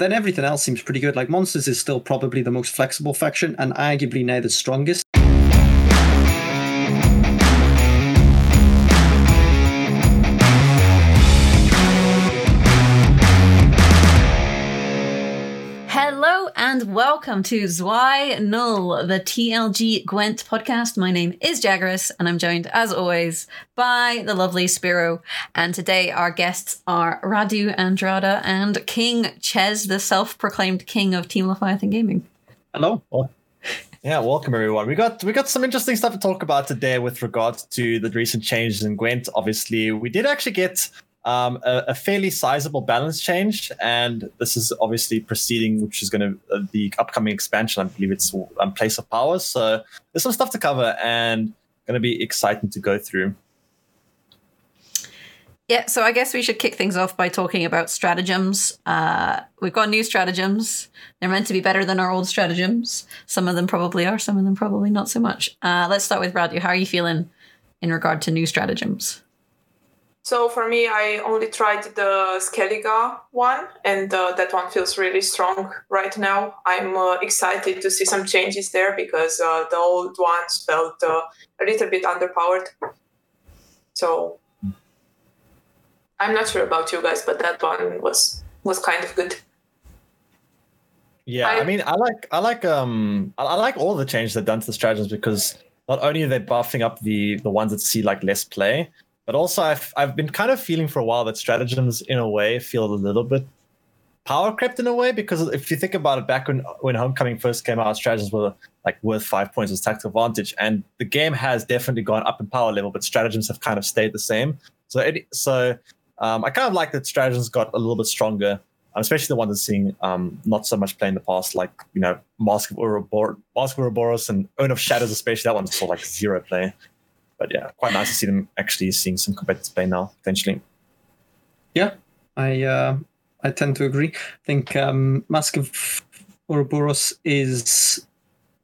then everything else seems pretty good. Like monsters is still probably the most flexible faction and arguably now the strongest. Welcome to Zwei Null, the TLG Gwent podcast. My name is Jaggerous, and I'm joined, as always, by the lovely Spyro. And today, our guests are Radu Andrada and King Chezz, the self proclaimed king of Team Leviathan Gaming. Hello. Yeah, welcome everyone. We got we got some interesting stuff to talk about today with regards to the recent changes in Gwent. Obviously, we did actually get um, a, a, fairly sizable balance change, and this is obviously proceeding, which is going to uh, the upcoming expansion. I believe it's um, Price of Power. So there's some stuff to cover, and going to be exciting to go through. Yeah, so I guess we should kick things off by talking about stratagems. Uh, we've got new stratagems. They're meant to be better than our old stratagems. Some of them probably are, some of them probably not so much. Uh, let's start with Radu. How are you feeling in regard to new stratagems? So for me, I only tried the Skellige one, and uh, that one feels really strong right now. I'm uh, excited to see some changes there because uh, the old ones felt uh, a little bit underpowered. So I'm not sure about you guys, but that one was was kind of good. Yeah, I, I mean, I like I like um I, I like all the changes they've done to the stratagems because not only are they buffing up the the ones that see like less play, but also, I've I've been kind of feeling for a while that stratagems, in a way, feel a little bit power crept in a way because if you think about it, back when when Homecoming first came out, stratagems were like worth five points as tactical advantage, and the game has definitely gone up in power level, but stratagems have kind of stayed the same. So it, so um, I kind of like that stratagems got a little bit stronger, um, especially the ones that's seeing um, not so much play in the past, like you know Mask of Urobor- Mask of Ouroboros and Urn of Shadows, especially that one's for like zero play but yeah, quite nice to see them actually seeing some competitive play now potentially. Yeah, I uh, I tend to agree. I think um, Mask of Ouroboros is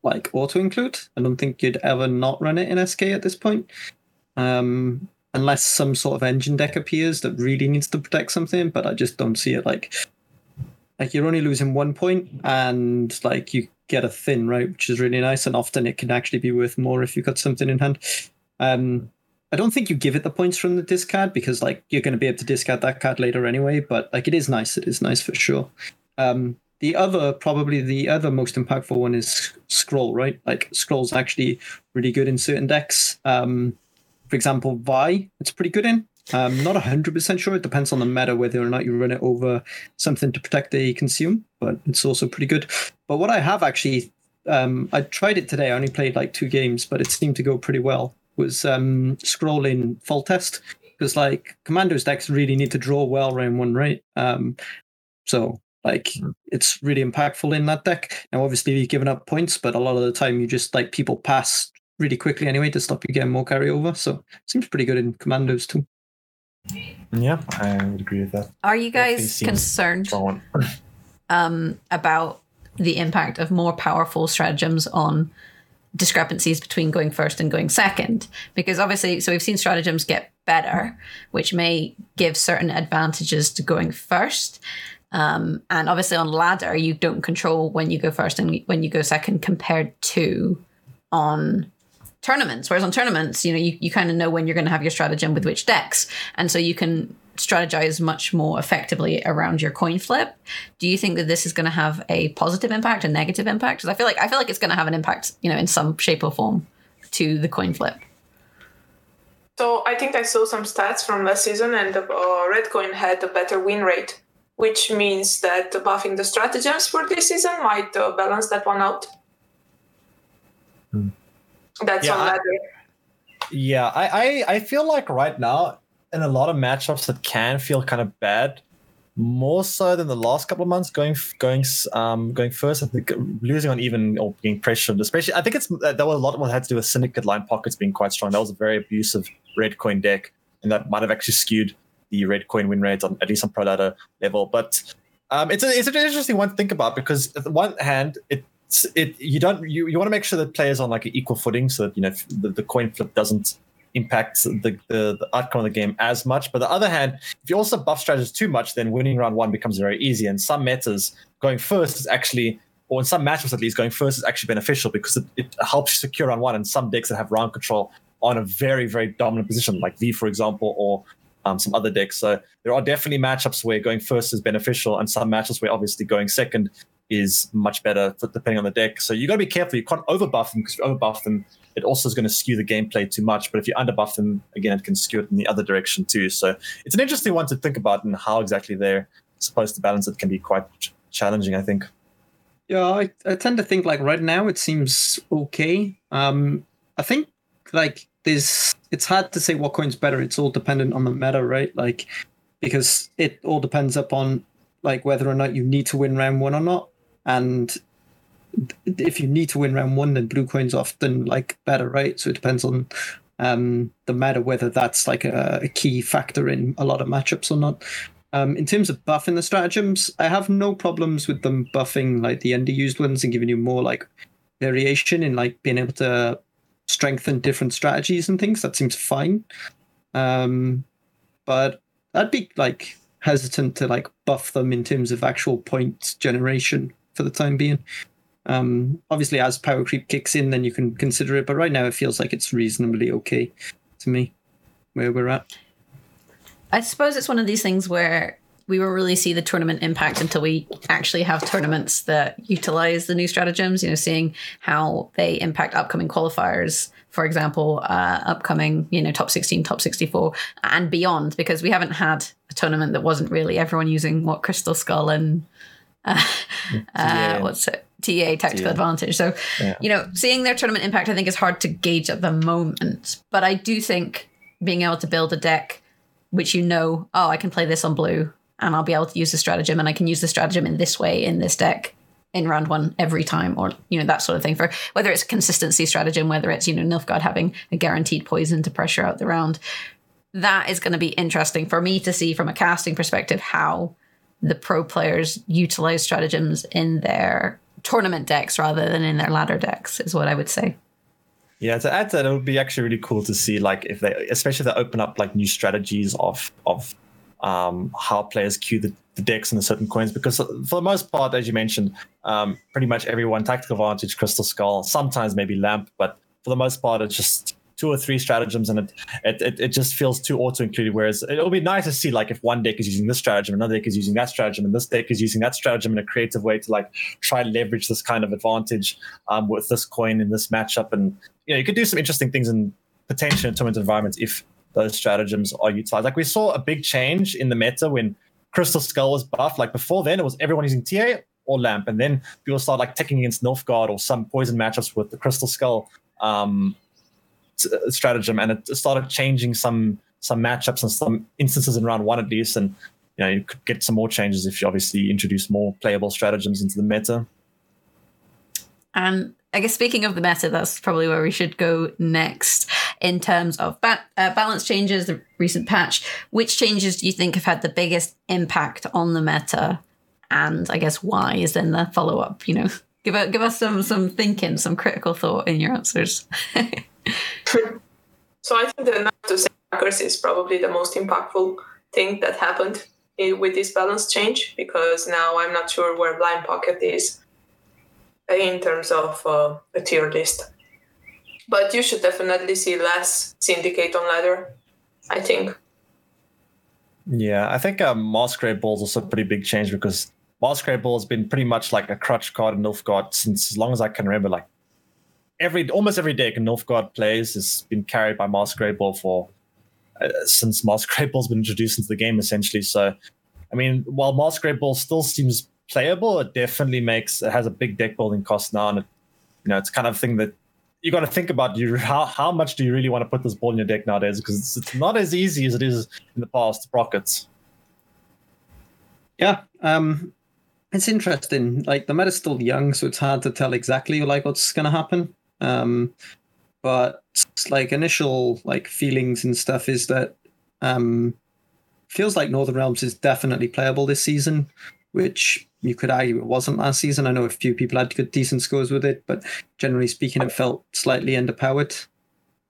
like auto include. I don't think you'd ever not run it in SK at this point. Um, unless some sort of engine deck appears that really needs to protect something, but I just don't see it like like you're only losing one point and like you get a thin, right? Which is really nice, and often it can actually be worth more if you've got something in hand. Um, I don't think you give it the points from the discard because like you're going to be able to discard that card later anyway. But like it is nice. It is nice for sure. Um, the other probably the other most impactful one is scroll. Right, like scroll's actually really good in certain decks. Um, for example, Viy, it's pretty good in. Um, not hundred percent sure. It depends on the meta whether or not you run it over something to protect the consume, but it's also pretty good. But what I have actually, um, I tried it today. I only played like two games, but it seemed to go pretty well was um, scrolling test because like commandos decks really need to draw well round one, right? Um, so like hmm. it's really impactful in that deck. Now obviously you're giving up points, but a lot of the time you just like people pass really quickly anyway to stop you getting more carryover. So seems pretty good in commandos too. Yeah, I would agree with that. Are you guys concerned um, about the impact of more powerful stratagems on discrepancies between going first and going second. Because obviously so we've seen stratagems get better which may give certain advantages to going first. Um, and obviously on ladder you don't control when you go first and when you go second compared to on tournaments. Whereas on tournaments you know you, you kind of know when you're going to have your stratagem with which decks. And so you can strategize much more effectively around your coin flip. Do you think that this is going to have a positive impact, a negative impact? Because I feel like I feel like it's going to have an impact, you know, in some shape or form to the coin flip. So I think I saw some stats from last season, and the uh, red coin had a better win rate, which means that buffing the stratagems for this season might uh, balance that one out. Hmm. That's yeah, on ladder. Yeah, I, I I feel like right now in a lot of matchups that can feel kind of bad, more so than the last couple of months. Going going um going first, I think losing on even or being pressured, especially. I think it's uh, that was a lot of what had to do with syndicate line pockets being quite strong. That was a very abusive red coin deck, and that might have actually skewed the red coin win rates on at least on pro ladder level. But um, it's a, it's an interesting one to think about because on the one hand, it it you don't you, you want to make sure that players are on like an equal footing so that you know the, the coin flip doesn't impact the, the, the outcome of the game as much. But on the other hand, if you also buff strategies too much, then winning round one becomes very easy. And some metas going first is actually or in some matchups at least, going first is actually beneficial because it, it helps you secure round one. And some decks that have round control on a very, very dominant position, like Viy, for example, or um, some other decks. So there are definitely matchups where going first is beneficial, and some matchups where obviously going second is much better depending on the deck. So you got to be careful. You can't overbuff them because if you overbuff them, it also is going to skew the gameplay too much. But if you underbuff them, again, it can skew it in the other direction too. So it's an interesting one to think about and how exactly they're supposed to balance it can be quite challenging, I think. Yeah, I, I tend to think like right now it seems okay. Um, I think like there's it's hard to say what coin's better. It's all dependent on the meta, right? Like because it all depends upon like whether or not you need to win round one or not. And if you need to win round one, then blue coin's often like better, right? So it depends on um, the meta whether that's like a, a, key factor in a lot of matchups or not. Um, in terms of buffing the stratagems, I have no problems with them buffing like the underused ones and giving you more like variation in like being able to strengthen different strategies and things. That seems fine. Um, but I'd be like hesitant to like buff them in terms of actual point generation for the time being. Um, obviously, as power creep kicks in, then you can consider it. But right now, it feels like it's reasonably okay to me where we're at. I suppose it's one of these things where we won't really see the tournament impact until we actually have tournaments that utilize the new stratagems, you know, seeing how they impact upcoming qualifiers, for example, uh, upcoming, you know, top 16, top 64, and beyond, because we haven't had a tournament that wasn't really everyone using what Crystal Skull and uh, uh, what's it? TA tactical TA. advantage. So, yeah. you know, seeing their tournament impact, I think is hard to gauge at the moment. But I do think being able to build a deck which you know, oh, I can play this on blue and I'll be able to use the stratagem and I can use the stratagem in this way in this deck in round one every time or you know that sort of thing for whether it's consistency stratagem whether it's you know Nilfgaard having a guaranteed poison to pressure out the round that is going to be interesting for me to see from a casting perspective how the pro players utilize stratagems in their tournament decks rather than in their ladder decks is what I would say yeah, to add to that, it would be actually really cool to see, like, if they, especially if they open up like new strategies of of um, how players queue the, the decks and the certain coins. Because for the most part, as you mentioned, um, pretty much everyone tactical advantage, crystal skull, sometimes maybe lamp, but for the most part, it's just two or three stratagems, and it it, it, it just feels too auto included. Whereas it'll be nice to see like if one deck is using this stratagem, another deck is using that stratagem, and this deck is using that stratagem in a creative way to like try and leverage this kind of advantage um, with this coin in this matchup. And you know, you could do some interesting things in potential tournament environments if those stratagems are utilized. Like we saw a big change in the meta when Crystal Skull was buffed. Like before then, it was everyone using TA or Lamp, and then people started like taking against Nilfgaard or some poison matchups with the Crystal Skull. Um, stratagem, and it started changing some some matchups and some instances in round one at least. And you know, you could get some more changes if you obviously introduce more playable stratagems into the meta. And I guess speaking of the meta, that's probably where we should go next in terms of ba- uh, balance changes, the recent patch. Which changes do you think have had the biggest impact on the meta? And I guess why is then the follow up? You know, give a, give us some some thinking, some critical thought in your answers. so I think the to Sackers is probably the most impactful thing that happened with this balance change because now I'm not sure where Lined Pocket is in terms of uh, a tier list. But you should definitely see less Syndicate on ladder, I think. Yeah, I think um, Masquerade Ball is also a pretty big change because Masquerade Ball has been pretty much like a crutch card in Nilfgaard since as long as I can remember, like every almost every deck Nilfgaard plays has been carried by Masquerade Ball for uh, since Masquerade Ball's been introduced into the game essentially. So, I mean, while Masquerade Ball still seems playable, it definitely makes it has a big deck building cost now, and it, you know it's kind of thing that you got to think about. You how how much do you really want to put this ball in your deck nowadays? Because it's, it's not as easy as it is in the past. Rockets. Yeah, um, it's interesting. Like the meta's still young, so it's hard to tell exactly like what's going to happen. Um, but like initial like feelings and stuff is that um, feels like Northern Realms is definitely playable this season, which you could argue it wasn't last season. I know a few people had good decent scores with it, but generally speaking, it felt slightly underpowered.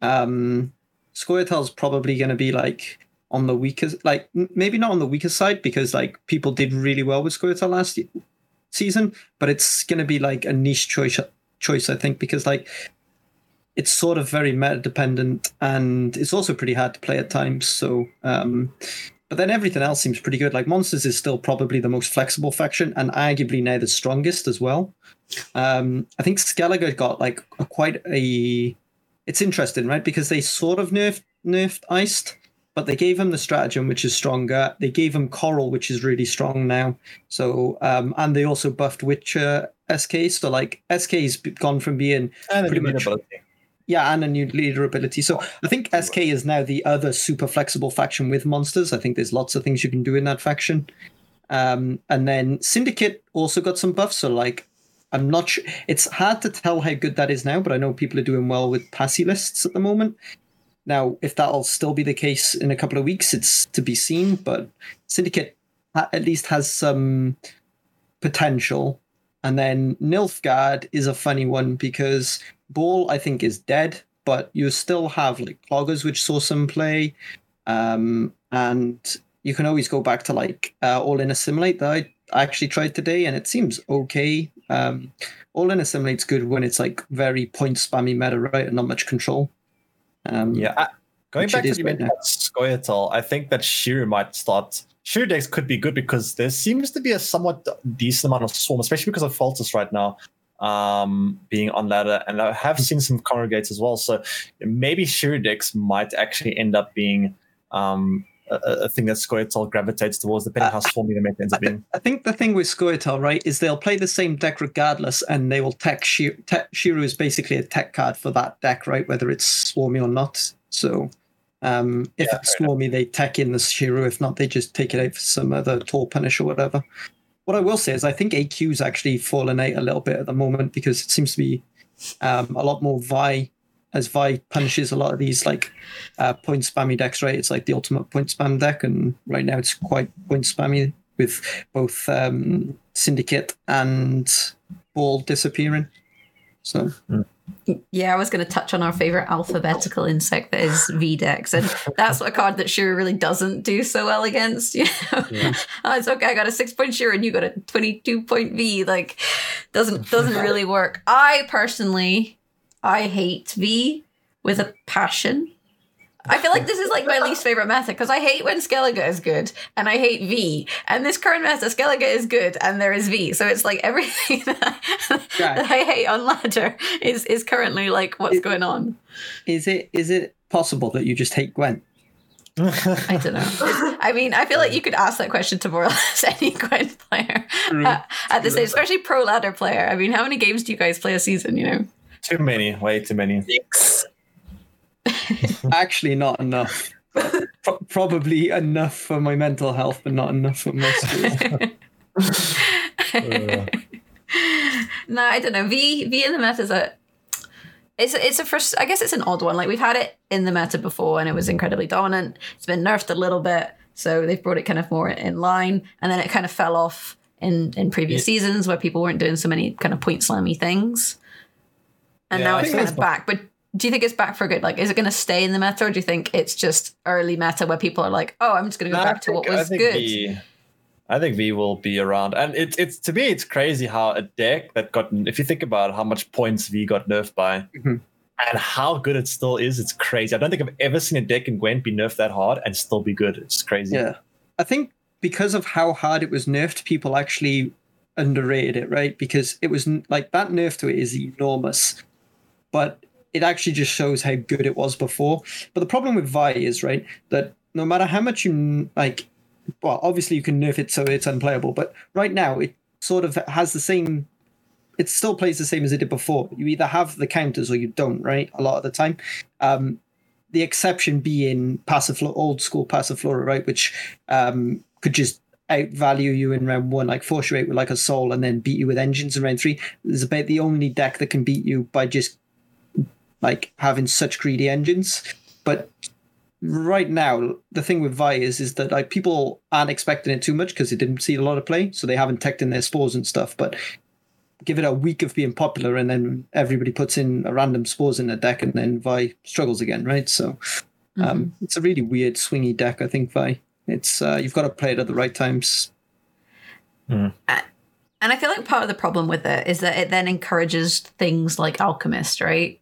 Um, Scoia'tael's probably going to be like on the weakest, like maybe not on the weakest side because like people did really well with Scoia'tael last season, but it's going to be like a niche choice. Choice, I think, because like it's sort of very meta dependent and it's also pretty hard to play at times. So, um, but then everything else seems pretty good. Like Monsters is still probably the most flexible faction and arguably now the strongest as well. Um, I think Skellige got like a, quite a. It's interesting, right? Because they sort of nerfed nerfed iced, but they gave him the stratagem, which is stronger. They gave him coral, which is really strong now. So, um, and they also buffed Witcher SK. So, like SK's gone from being and pretty much. Ability. Yeah, and a new leader ability. So I think SK is now the other super flexible faction with monsters. I think there's lots of things you can do in that faction. Um, and then Syndicate also got some buffs. So like, I'm not sure. It's hard to tell how good that is now, but I know people are doing well with passy lists at the moment. Now, if that'll still be the case in a couple of weeks, it's to be seen. But Syndicate at least has some potential. And then Nilfgaard is a funny one because Ball, I think, is dead, but you still have like cloggers, which saw some play. Um, and you can always go back to like uh, All in Assimilate that I actually tried today, and it seems okay. Um, All in Assimilate's good when it's like very point spammy meta, right, and not much control. Um, yeah, I, going back to you right Scoia'tael, I think that Schirrú might start. Schirrú decks could be good because there seems to be a somewhat decent amount of swarm, especially because of Foltest right now um, being on ladder, and I have seen some congregates as well. So maybe Schirrú might actually end up being um, a, a, thing that Scoia'tael gravitates towards, depending how swarmy the meta ends up being. I think the thing with Scoia'tael, right, is they'll play the same deck regardless, and they will tech Schirrú. Tech, Schirrú is basically a tech card for that deck, right, whether it's swarmy or not. So um, if yeah, it's swarmy, enough. they tech in the Schirrú. If not, they just take it out for some other Tor punish or whatever what I will say is I think AQ's actually fallen out a little bit at the moment because it seems to be um, a lot more Viy as Viy punishes a lot of these like uh, point spammy decks, right? It's like the ultimate point spam deck, and right now it's quite point spammy with both um, Syndicate and Ball disappearing. So. Mm. Yeah, I was going to touch on our favorite alphabetical insect that is Viy VDEX, and that's a card that Schirrú really doesn't do so well against. You know, yeah. oh, it's okay. I got a six point Schirrú, and you got a twenty-two point Viy. Like, doesn't doesn't really work. I personally, I hate Viy with a passion. I feel like this is like my least favorite method because I hate when Skellige is good and I hate Viy. And this current method, Skellige is good and there is Viy. So it's like everything that I, that I hate on ladder is is currently like what's going on. Is it is it possible that you just hate Gwent? I don't know. I mean, I feel like you could ask that question to more or less any Gwent player at, at this stage, especially pro ladder player. I mean, how many games do you guys play a season? You know, too many, way too many. Six. Actually, not enough. Pro- probably enough for my mental health, but not enough for my school. uh. No, I don't know. Viy Viy in the meta is a it's it's a first. I guess it's an odd one. Like we've had it in the meta before, and it was incredibly dominant. It's been nerfed a little bit, so they've brought it kind of more in line, and then it kind of fell off in in previous yeah. seasons where people weren't doing so many kind of point slammy things, and yeah, now it's kind of back. But do you think it's back for good? Like, is it going to stay in the meta, or do you think it's just early meta where people are like, "Oh, I'm just going to go no, back to what was good"? Viy, I think Viy will be around, and it's it's to me, it's crazy how a deck that got, if you think about how much points Viy got nerfed by, mm-hmm. and how good it still is, it's crazy. I don't think I've ever seen a deck in Gwent be nerfed that hard and still be good. It's crazy. Yeah, I think because of how hard it was nerfed, people actually underrated it, right? Because it was like that nerf to it is enormous, but it actually just shows how good it was before. But the problem with Viy is right that no matter how much you like, well, obviously you can nerf it so it's unplayable, but right now it sort of has the same. It still plays the same as it did before. You either have the counters or you don't, right? A lot of the time. Um, the exception being passive old school Passiflora, right, which um, could just outvalue you in round one, like force you out with like a soul, and then beat you with engines in round three. Is about the only deck that can beat you by just like having such greedy engines. But right now, the thing with Viy is is that like people aren't expecting it too much because they didn't see a lot of play, so they haven't teched in their spores and stuff. But give it a week of being popular, and then everybody puts in a random spores in the deck, and then Viy struggles again, right? So Um, it's a really weird swingy deck, I think. Viy, it's uh, you've got to play it at the right times. And I feel like part of the problem with it is that it then encourages things like Alchemist, right?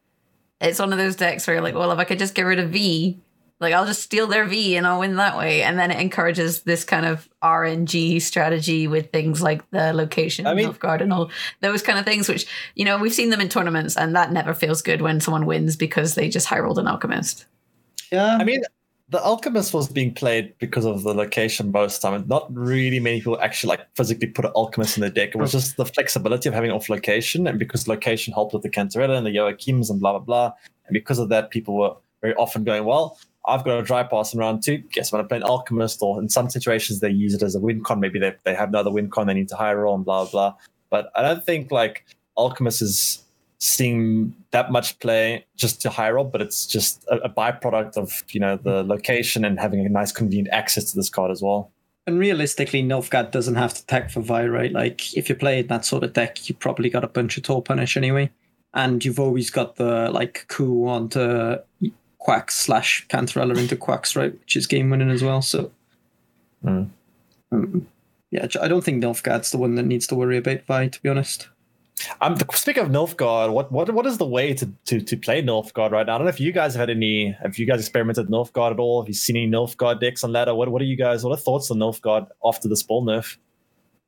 It's one of those decks where you're like, well, if I could just get rid of Viy, like I'll just steal their Viy and I'll win that way. And then it encourages this kind of RNG strategy with things like the location I mean- of guard and all those kind of things, which, you know, we've seen them in tournaments and that never feels good when someone wins because they just high rolled an Alchemist. Yeah, I mean, the Alchemist was being played because of the location most time, not really many people actually like physically put an Alchemist in the deck. It was oh. just the flexibility of having off location, and because location helped with the Cantarella and the Joachims and blah blah blah. And because of that, people were very often going, "Well, I've got a dry pass in round two. Guess when I play an Alchemist, or in some situations they use it as a win con. Maybe they they have another win con, they need to high roll and blah blah blah. But I don't think like Alchemist is seeing that much play just to high roll, but it's just a, a byproduct of you know the location and having a nice convenient access to this card as well. and realistically, Nilfgaard doesn't have to tech for Viy, right? Like if you're playing that sort of deck, you probably got a bunch of Tor Punish anyway, and you've always got the like coup onto Quacks slash Cantarella into Quacks, right? Which is game winning as well. So, Mm. um, yeah, I don't think Nilfgaard's the one that needs to worry about Viy, to be honest. Um, speaking of Nilfgaard, what what what is the way to, to to play Nilfgaard right now? I don't know if you guys have had any. Have you guys experimented with Nilfgaard at all? Have you seen any Nilfgaard decks on ladder? What what are you guys? What are thoughts on Nilfgaard after this ball nerf?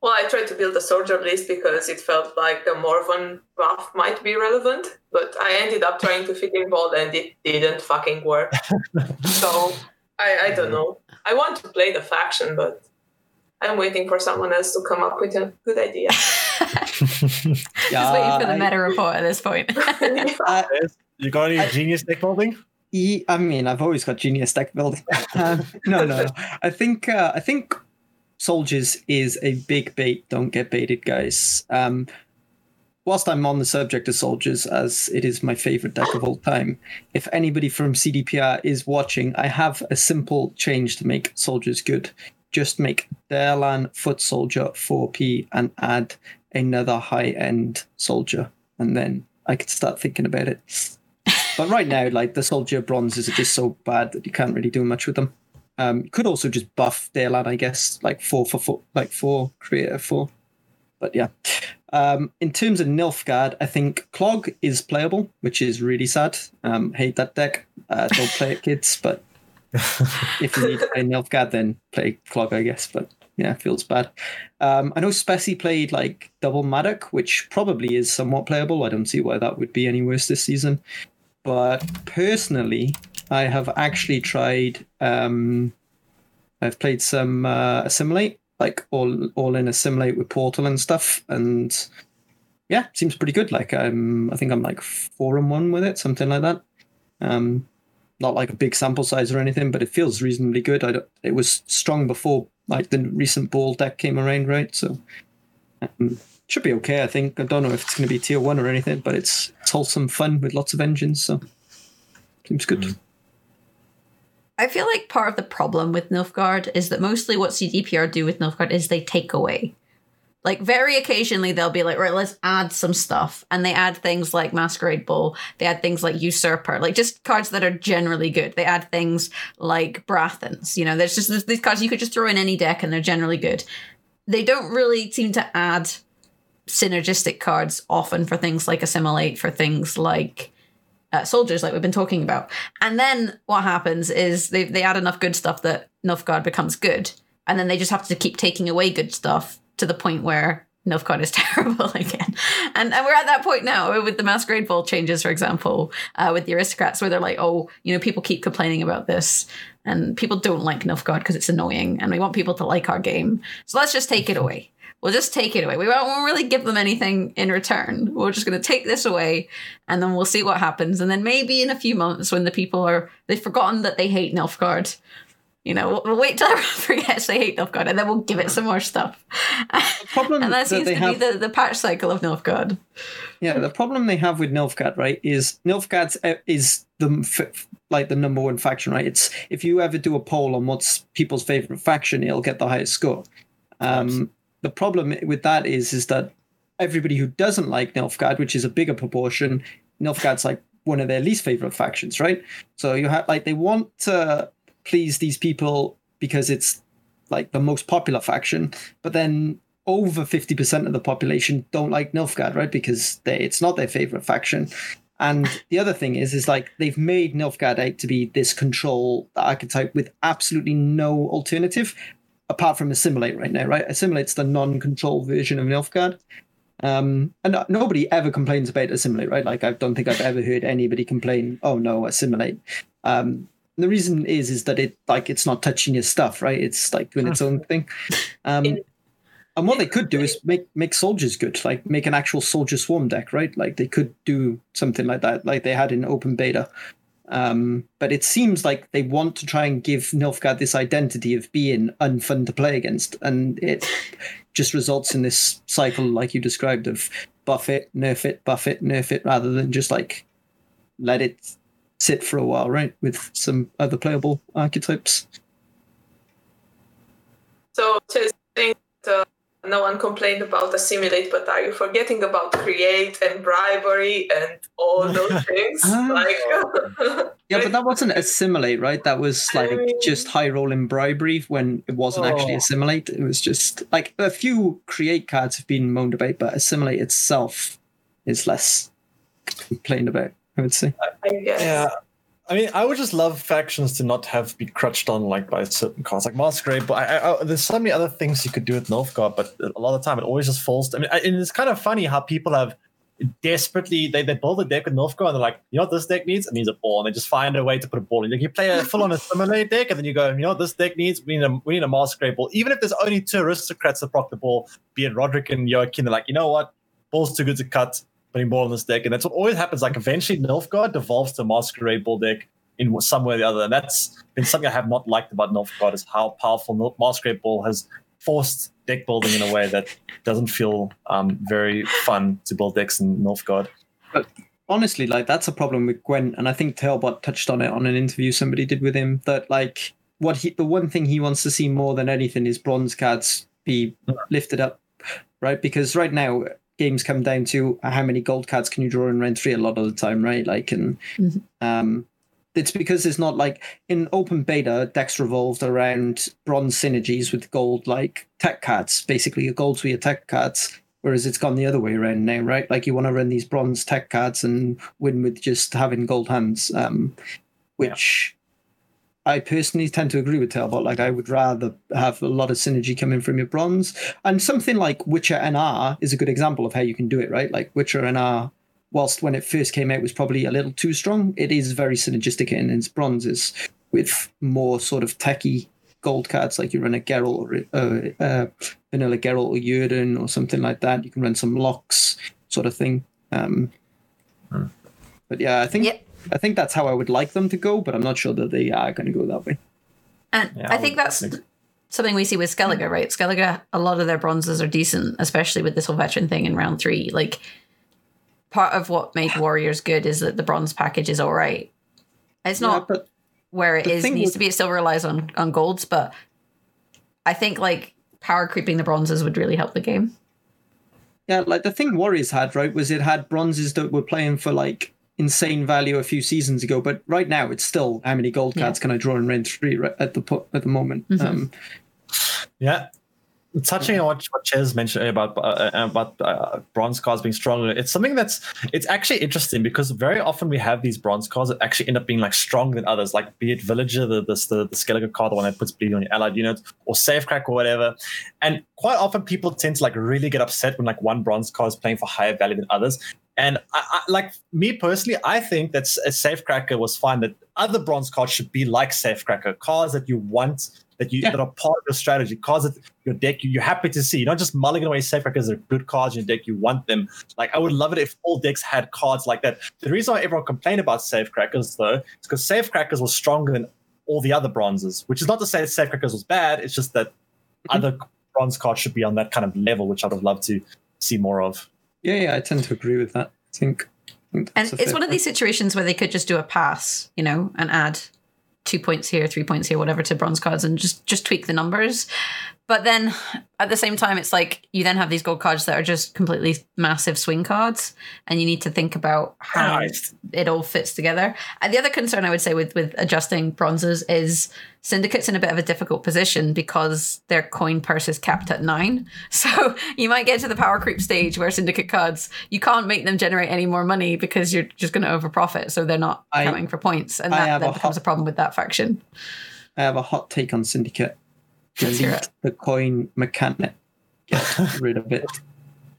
Well, I tried to build a soldier list because it felt like the Morven buff might be relevant, but I ended up trying to fit in ball and it didn't fucking work. so I, I don't know. I want to play the faction, but I'm waiting for someone else to come up with a good idea. Just waiting for the I- meta report at this point. Uh, You got any genius deck building? Ye- I mean, I've always got genius deck building. Um, no, no, no. I think uh, I think soldiers is a big bait. Don't get baited, guys. Um, whilst I'm on the subject of soldiers, as it is my favorite deck of all time, if anybody from CDPR is watching, I have a simple change to make soldiers good. Just make Daerlan foot soldier 4p and add another high end soldier, and then I could start thinking about it. But right now, like the soldier bronzes are just so bad that you can't really do much with them. Um, you could also just buff Daerlan, I guess, like four for four, like four creator four. But yeah, um, in terms of Nilfgaard, I think Clog is playable, which is really sad. Um, hate that deck. Uh, don't play it, kids. But if you need to play Nilfgaard, then play Clog, I guess. But yeah, feels bad. Um, I know Spessy played like double Maddock, which probably is somewhat playable. I don't see why that would be any worse this season. But personally, I have actually tried. Um, I've played some uh, Assimilate, like all all in Assimilate with Portal and stuff, and yeah, seems pretty good. Like I'm, I think I'm like four and one with it, something like that. Um, not like a big sample size or anything, but it feels reasonably good. I don't, it was strong before like the recent ball deck came around, right? So um, should be okay. I think. I don't know if it's going to be tier one or anything, but it's, it's wholesome fun with lots of engines, so seems good. I feel like part of the problem with Nilfgaard is that mostly what CDPR do with Nilfgaard is they take away. Like very occasionally they'll be like, right, let's add some stuff. And they add things like Masquerade Ball. They add things like Usurper, like just cards that are generally good. They add things like Braathens. You know, there's just there's these cards you could just throw in any deck and they're generally good. They don't really seem to add synergistic cards often for things like Assimilate, for things like uh, soldiers, like we've been talking about. And then what happens is they, they add enough good stuff that Nilfgaard becomes good. And then they just have to keep taking away good stuff to the point where Nilfgaard is terrible again. And, and we're at that point now with the Masquerade Ball changes, for example, uh, with the aristocrats, where they're like, oh, you know, people keep complaining about this. And people don't like Nilfgaard because it's annoying. And we want people to like our game. So let's just take it away. We'll just take it away. We won't, won't really give them anything in return. We're just going to take this away and then we'll see what happens. And then maybe in a few months when the people are, they've forgotten that they hate Nilfgaard, you know, we'll, wait till everyone forgets they hate Nilfgaard and then we'll give it some more stuff. The problem and that that seems they to have- be the, the patch cycle of Nilfgaard. Yeah, the problem they have with Nilfgaard, right, is Nilfgaard's uh, is the like the number one faction, right? It's if you ever do a poll on what's people's favorite faction, it'll get the highest score. Um, the problem with that is is that everybody who doesn't like Nilfgaard, which is a bigger proportion, Nilfgaard's like one of their least favorite factions, right? So you have like they want to please these people because it's like the most popular faction, but then over 50% of the population don't like Nilfgaard, right? Because they, it's not their favorite faction. And the other thing is, is like they've made Nilfgaard to be this control archetype with absolutely no alternative apart from Assimilate right now, right? Assimilate's the non-control version of Nilfgaard. Um, and nobody ever complains about Assimilate, right? Like I don't think I've ever heard anybody complain, oh no, Assimilate. Um, the reason is is that it like it's not touching your stuff, right? It's like doing its own thing. Um, and what they could do is make make soldiers good, like make an actual soldier swarm deck, right? Like they could do something like that, like they had in open beta. Um, but it seems like they want to try and give Nilfgaard this identity of being unfun to play against, and it just results in this cycle, like you described, of buff it, nerf it, buff it, nerf it, rather than just like let it sit for a while, right? With some other playable archetypes. So, just think uh, no one complained about assimilate, but are you forgetting about create and bribery and all those things? Uh, like, yeah, but that wasn't assimilate, right? That was like I mean, just high roll in bribery when it wasn't oh. actually assimilate. It was just like a few create cards have been moaned about, but assimilate itself is less complained about. I would say. I guess. Yeah. I mean, I would just love factions to not have be crutched on like by certain cards, like Masquerade. But I, I, there's so many other things you could do with Nilfgaard, but a lot of the time it always just falls. To, I mean, and it's kind of funny how people have desperately they, they build a deck with Nilfgaard and they're like, you know what this deck needs? It needs a ball, and they just find a way to put a ball in. Like you play a full on assimilate deck, and then you go, you know what this deck needs? We need a we need a Masquerade ball. Even if there's only two aristocrats that proc the ball, be it Roderick and Joachim, they're like, you know what, ball's too good to cut putting ball in this deck. And that's what always happens. Like eventually Nilfgaard devolves to Masquerade Ball deck in some way or the other. And that's been something I have not liked about Nilfgaard is how powerful Masquerade Ball has forced deck building in a way that doesn't feel um, very fun to build decks in Nilfgaard. But honestly, like that's a problem with Gwent, and I think Tailbot touched on it on an interview somebody did with him. That like what he the one thing he wants to see more than anything is bronze cards be lifted up, right? Because right now games come down to how many gold cards can you draw in round three a lot of the time, right? Like, and mm-hmm. um, it's because it's not like in open beta, decks revolved around bronze synergies with gold, like tech cards, basically a gold for your tech cards. Whereas it's gone the other way around now, right? Like you want to run these bronze tech cards and win with just having gold hands, um, which I personally tend to agree with Tailbot. Like, I would rather have a lot of synergy coming from your bronze. And something like Witcher NR is a good example of how you can do it, right? Like, Witcher NR, whilst when it first came out was probably a little too strong, it is very synergistic in its bronzes with more sort of techie gold cards. Like, you run a Geralt or uh, uh, vanilla Geralt or Yrden or something like that. You can run some locks sort of thing. Um, hmm. But yeah, I think. Yeah I think that's how I would like them to go, but I'm not sure that they are going to go that way. And yeah, I think that's something we see with Skellige, right? Skellige, a lot of their bronzes are decent, especially with this whole veteran thing in round three. Like, part of what made Warriors good is that the bronze package is all right. It's not yeah, where it is needs with- to be. It still relies on on golds, but I think like power creeping the bronzes would really help the game. Yeah, like the thing Warriors had, right, was it had bronzes that were playing for like insane value a few seasons ago, but right now it's still how many gold cards yeah. can I draw in round three at the at the moment. Mm-hmm. Um, yeah, touching on what, what Chezz mentioned about uh, about uh, bronze cards being stronger, it's something that's it's actually interesting because very often we have these bronze cards that actually end up being like stronger than others, like be it Villager, the the the, the Skellige card, the one that puts bleed on your allied units, or Safecrack or whatever. And quite often people tend to like really get upset when like one bronze card is playing for higher value than others. And I, I, like me personally, I think that a Safecracker was fine. That other bronze cards should be like Safecracker cards that you want, that you yeah. that are part of your strategy, cards that your deck you, are happy to see. You're not just mulligan away Safecrackers are good cards in your deck. You want them. Like I would love it if all decks had cards like that. The reason why everyone complained about Safecrackers though is because Safecrackers was stronger than all the other bronzes. Which is not to say that Safecrackers was bad. It's just that mm-hmm. other bronze cards should be on that kind of level, which I would have loved to see more of. Yeah, yeah, I tend to agree with that. I think. I think and it's one of these situations where they could just do a pass, you know, and add two points here, three points here, whatever to bronze cards, and just just tweak the numbers. but then at the same time, it's like you then have these gold cards that are just completely massive swing cards, and you need to think about how Nice. it all fits together. And the other concern I would say with with adjusting bronzes is syndicates in a bit of a difficult position because their coin purse is capped at nine. So you might get to the power creep stage where syndicate cards you can't make them generate any more money because you're just going to over profit, so they're not I- counting for points, and I that, that becomes hot- a problem with that faction. I have a hot take on Syndicate. Let's hear Delete it. the coin mechanic. Get rid of it.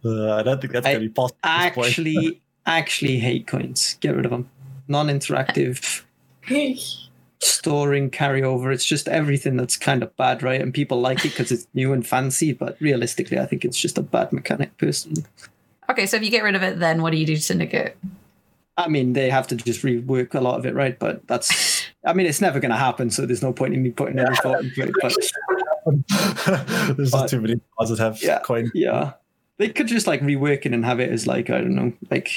Uh, I don't think that's I going to be possible. at this point. Actually, actually hate coins. Get rid of them. Non-interactive, storing carryover. It's just everything that's kind of bad, right? And people like it because it's new and fancy. But realistically, I think it's just a bad mechanic. Personally, Okay, so if you get rid of it, then what do you do to syndicate? I mean, they have to just rework a lot of it, right? But that's. I mean, it's never going to happen, so there's no point in me putting any thought into it. But There's But- just too many cards that Yeah. coin. Yeah. They could just like rework it and have it as like, I don't know, like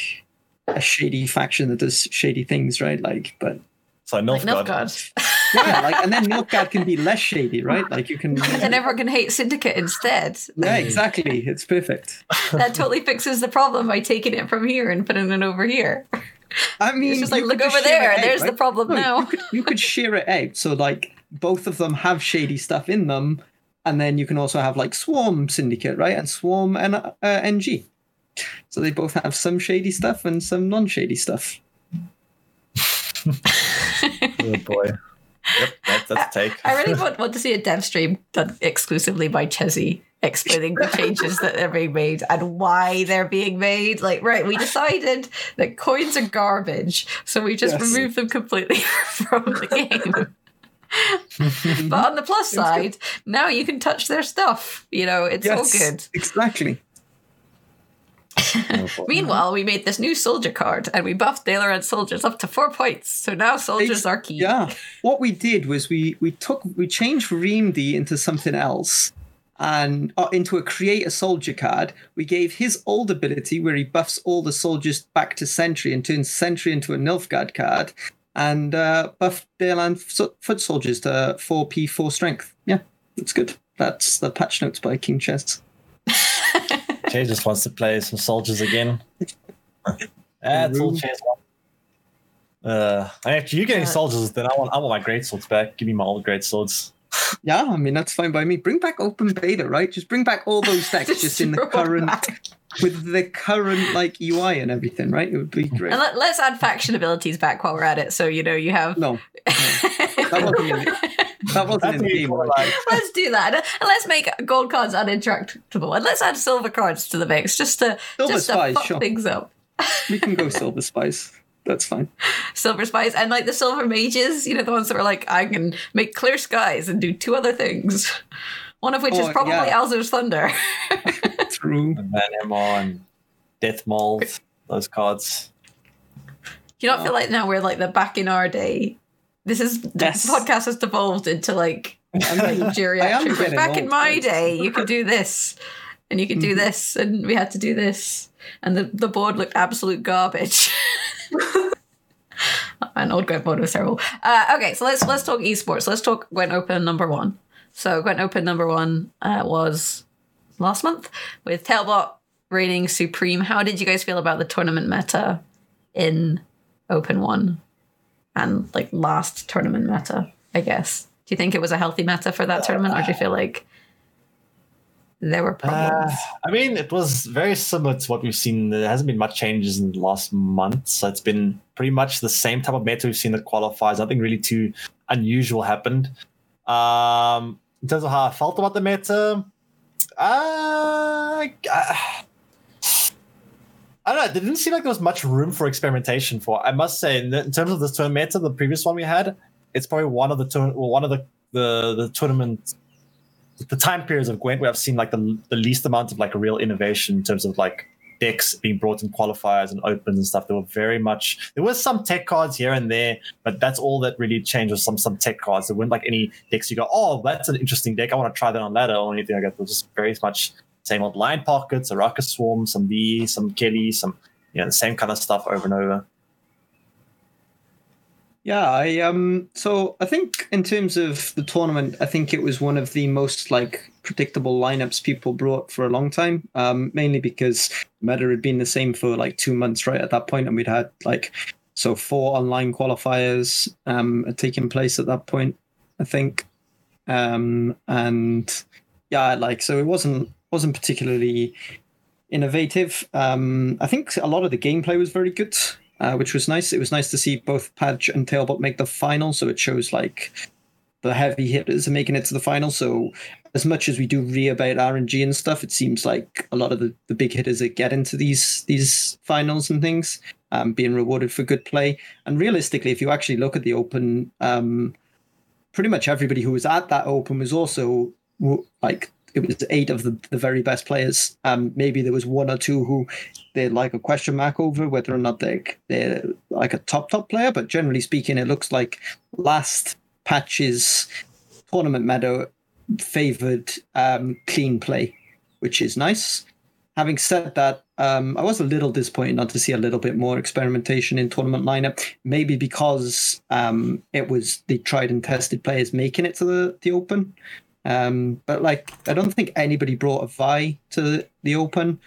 a shady faction that does shady things, right? Like, but So Like Nilfgaard. Nilfgaard. yeah, like, and then Nilfgaard can be less shady, right? Like, you can. and then everyone can hate syndicate instead. Yeah, exactly. It's perfect. that totally fixes the problem by taking it from here and putting it over here. I mean, It's just like, look over there. out, There's the problem No, now. You could, you could share it out. So, like, both of them have shady stuff in them. And then you can also have like Swarm Syndicate, right? And Swarm and uh, NG. So they both have some shady stuff and some non shady stuff. Oh boy. Yep, that's, that's a take. I really want, want to see a dev stream done exclusively by Chesy explaining the changes that are being made and why they're being made. Like, right, we decided that coins are garbage, so we just Yes. remove them completely from the game. But on the plus side, now you can touch their stuff. You know, it's all good. Exactly. Meanwhile, we made this new soldier card and we buffed Daler and soldiers up to four points. So now soldiers Ex- are key. Yeah. What we did was we we took we changed Reamdy into something else and uh, into a create a soldier card. We gave his old ability where he buffs all the soldiers back to sentry and turns sentry into a Nilfgaard card and uh, buffed fo- foot soldiers to 4p 4 strength. Yeah, that's good. That's the patch notes by King Chezz. Jay just wants to play some soldiers again. That's all Jay's want. Uh, if you getting Uh, soldiers, then I want I want my great swords back. Give me my old great swords. Yeah, I mean that's fine by me. Bring back open beta, right? Just bring back all those decks just in the current back. With the current like UI and everything, right? It would be great. And let, let's add faction abilities back while we're at it. So, you know, you have. No, that wasn't in the, that wasn't in the game. right? let's do that. And let's make gold cards uninteractable. And let's add silver cards to the mix just to, Silver just to fuck sure. things up. We can go Silver Spice. That's fine. Silver spice and like the silver mages, you know, the ones that were like, I can make clear skies and do two other things. One of which is Oh, probably yeah. Alzur's Thunder. True. And Van and Death Mold, those cards. Do you not feel like now we're like the back in our day? This is the Yes. podcast has devolved into like I'm getting- I geriatric. But getting back in my guys. day, you could do this, and you could do this, and we had to do this, and the, the board looked absolute garbage. An old Gwent board was terrible. Uh, okay, so let's let's talk esports. Let's talk Gwent Open number one. So Gwent Open number one uh, was last month with Tailbot reigning supreme. How did you guys feel about the tournament meta in Open One and like last tournament meta? I guess. Do you think it was a healthy meta for that tournament, or do you feel like there were problems? Uh, I mean, it was very similar to what we've seen. There hasn't been much changes in the last month, so it's been pretty much the same type of meta we've seen in the qualifiers. Nothing really too unusual happened. Um, in terms of how I felt about the meta, uh, I, I don't know. It didn't seem like there was much room for experimentation. For I must say, in, in terms of this tournament the previous one we had, it's probably one of the tour- well, one of the the the tournament the time periods of Gwent where I've seen like the, the least amount of like real innovation in terms of like decks being brought in qualifiers and opens and stuff. There were very much there was some tech cards here and there, but that's all that really changed was some some tech cards. There weren't like any decks you go, oh, that's an interesting deck. I want to try that on ladder or anything like that. It was just very much same old line pockets, a rocket swarm, some B, some Kelly, some you know, the same kind of stuff over and over. Yeah, I um so I think in terms of the tournament, I think it was one of the most like predictable lineups people brought for a long time. Um, mainly because meta had been the same for like two months right at that point, and we'd had like so four online qualifiers um, taken place at that point, I think. Um, and yeah, like so it wasn't wasn't particularly innovative. Um, I think a lot of the gameplay was very good, uh, which was nice. It was nice to see both Padge and Tailbot make the final, so it shows like the heavy hitters are making it to the final. So as much as we do read about RNG and stuff, it seems like a lot of the, the big hitters that get into these these finals and things, um, being rewarded for good play. And realistically, if you actually look at the open, um, pretty much everybody who was at that open was also like it was eight of the, the very best players. Um, maybe there was one or two who they're like a question mark over whether or not they're they're like a top top player. But generally speaking, it looks like last patches tournament meta favored um, clean play, which is nice. Having said that, um, I was a little disappointed not to see a little bit more experimentation in tournament lineup. Maybe because um, it was the tried and tested players making it to the, the Open. Um, but like, I don't think anybody brought a Viy to the, the Open.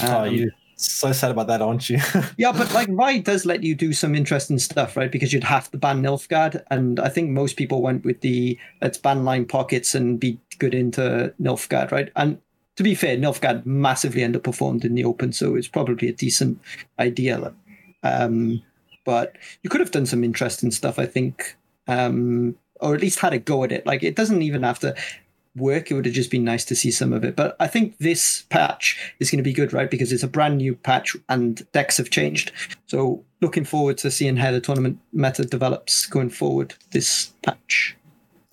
Um, oh, you so sad about that, aren't you? yeah, but like Viy does let you do some interesting stuff, right? Because you'd have to ban Nilfgaard, and I think most people went with the let's ban Lined Pockets and be good into Nilfgaard, right? And to be fair, Nilfgaard massively underperformed in the Open, so it's probably a decent idea. Um, but you could have done some interesting stuff, I think. Um, or at least had a go at it. Like it doesn't even have to work. It would have just been nice to see some of it. But I think this patch is going to be good, right? Because it's a brand new patch and decks have changed. So looking forward to seeing how the tournament meta develops going forward this patch.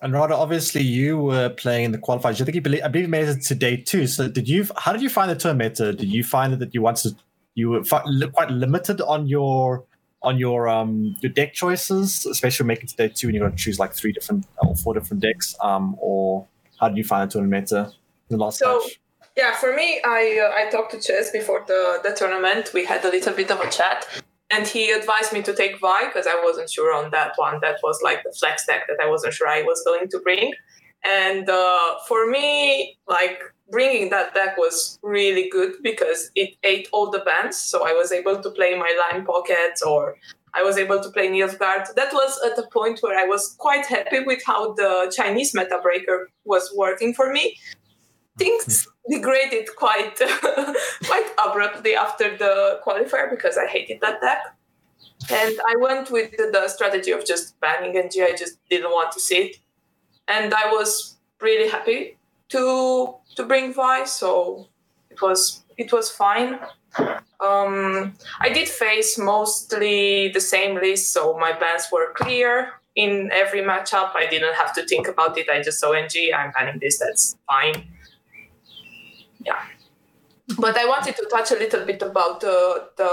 And rather obviously, you were playing in the qualifiers. I think you believe, I believe you made it to day two. So did you? How did you find the tournament meta? Did you find that you wanted you were quite limited on your on your um your deck choices, especially making today two, and you got to choose like three different or four different decks. Um, or how did you find the tournament meta the last so, match? Yeah, for me, I uh, I talked to Chezz before the the tournament. We had a little bit of a chat, and he advised me to take Viy because I wasn't sure on that one. That was like the flex deck that I wasn't sure I was going to bring. And uh, for me, like bringing that deck was really good because it ate all the bans. So I was able to play my Lined Pockets or I was able to play Nilfgaard. That was at a point where I was quite happy with how the Chinese meta breaker was working for me. Things mm-hmm. degraded quite quite abruptly after the qualifier because I hated that deck. And I went with the strategy of just banning NG. I just didn't want to see it. And I was really happy to to bring Viy, so it was it was fine. Um, I did face mostly the same list, so my plans were clear in every matchup. I didn't have to think about it. I just saw NG. I'm banning this. That's fine. Yeah. But I wanted to touch a little bit about the, the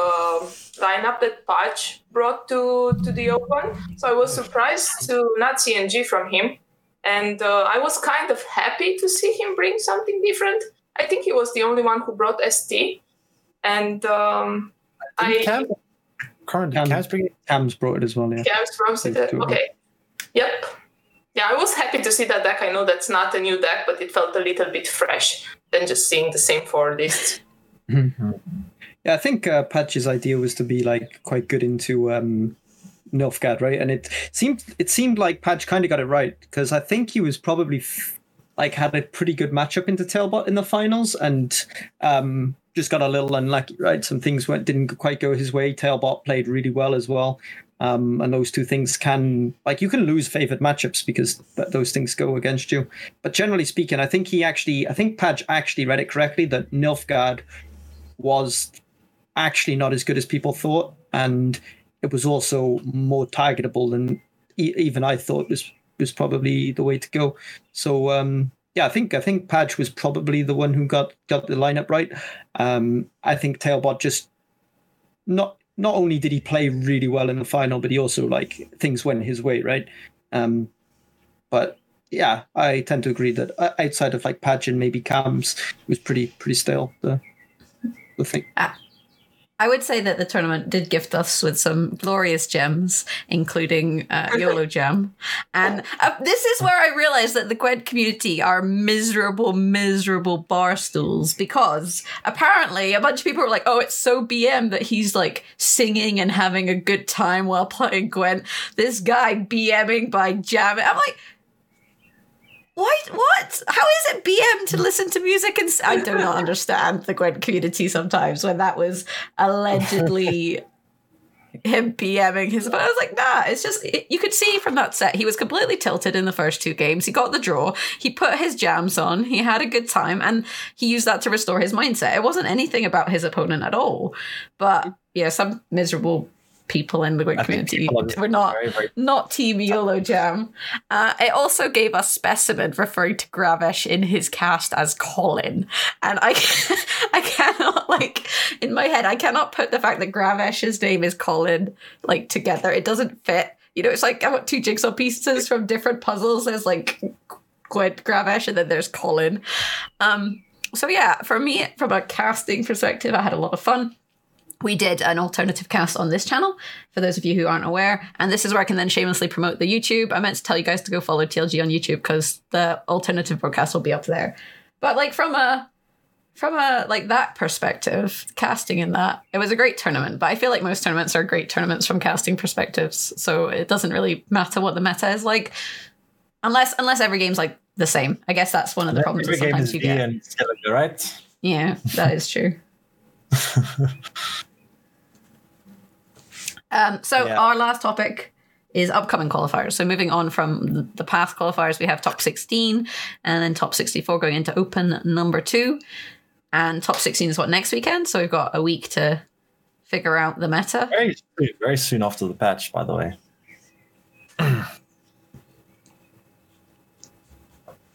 lineup that Patch brought to, to the Open. So I was surprised to not see NG from him and uh, I was kind of happy to see him bring something different. I think he was the only one who brought ST, and um, I. Cam, current Cam, Cam's, bringing, Cam's brought it as well. Yeah. Cam's brought it. Okay. Yep. Yeah, I was happy to see that deck. I know that's not a new deck, but it felt a little bit fresh than just seeing the same four lists. Mm-hmm. Yeah, I think uh, Patch's idea was to be like quite good into um, Nilfgaard, right? And it seemed it seemed like Patch kind of got it right because I think he was probably f- like had a pretty good matchup into Tailbot in the finals and um, just got a little unlucky, right? Some things went didn't quite go his way. Tailbot played really well as well. Um, and those two things can like you can lose favored matchups because th- those things go against you. But generally speaking, I think he actually, I think Patch actually read it correctly that Nilfgaard was actually not as good as people thought, and it was also more targetable than e- even I thought was was probably the way to go. So um, yeah, I think I think Patch was probably the one who got got the lineup right. Um, I think Tailbot just not not only did he play really well in the final, but he also like things went his way, right? Um, but yeah, I tend to agree that uh, outside of like Patch and maybe Cams was pretty pretty stale. The the thing. Ah, I would say that the tournament did gift us with some glorious gems, including uh, YOLO Jam. And uh, this is where I realized that the Gwent community are miserable, miserable bar stools because apparently a bunch of people were like, oh, it's so BM that he's like singing and having a good time while playing Gwent. This guy BMing by jamming. I'm like, why? What? How is it BM to listen to music? And I do not understand the Gwent community sometimes when that was allegedly him BMing his. But I was like, nah. It's just you could see from that set he was completely tilted in the first two games. He got the draw. He put his jams on. He had a good time, and he used that to restore his mindset. It wasn't anything about his opponent at all. But yeah, some miserable people in the Gwent community. We're not very, very... not Team YOLO Jam. Uh, it also gave us Specimen referring to Gravesh in his cast as Colin, and I I cannot like in my head I cannot put the fact that Gravesh's name is Colin like together. It doesn't fit. You know, it's like I got two jigsaw pieces from different puzzles. There's like Gwent Gravesh, and then there's Colin. Um, so yeah, for me, from a casting perspective, I had a lot of fun we did an alternative cast on this channel for those of you who aren't aware. And this is where i can then shamelessly promote the youtube. I meant to tell you guys to go follow tlg on youtube because the alternative broadcast will be up there. But like from a from a like that perspective casting in that it was a great tournament. But i feel like most tournaments are great tournaments from casting perspectives so it doesn't really matter what the meta is like unless unless every game's like the same. I guess that's one of the problems that sometimes you get. Right? Yeah that is true Um, so yeah. our last topic is upcoming qualifiers. So moving on from the past qualifiers, we have top 16 and then top 64 going into open number two. And top 16 is what next weekend. So we've got a week to figure out the meta. Very, soon, very soon after the patch, by the way.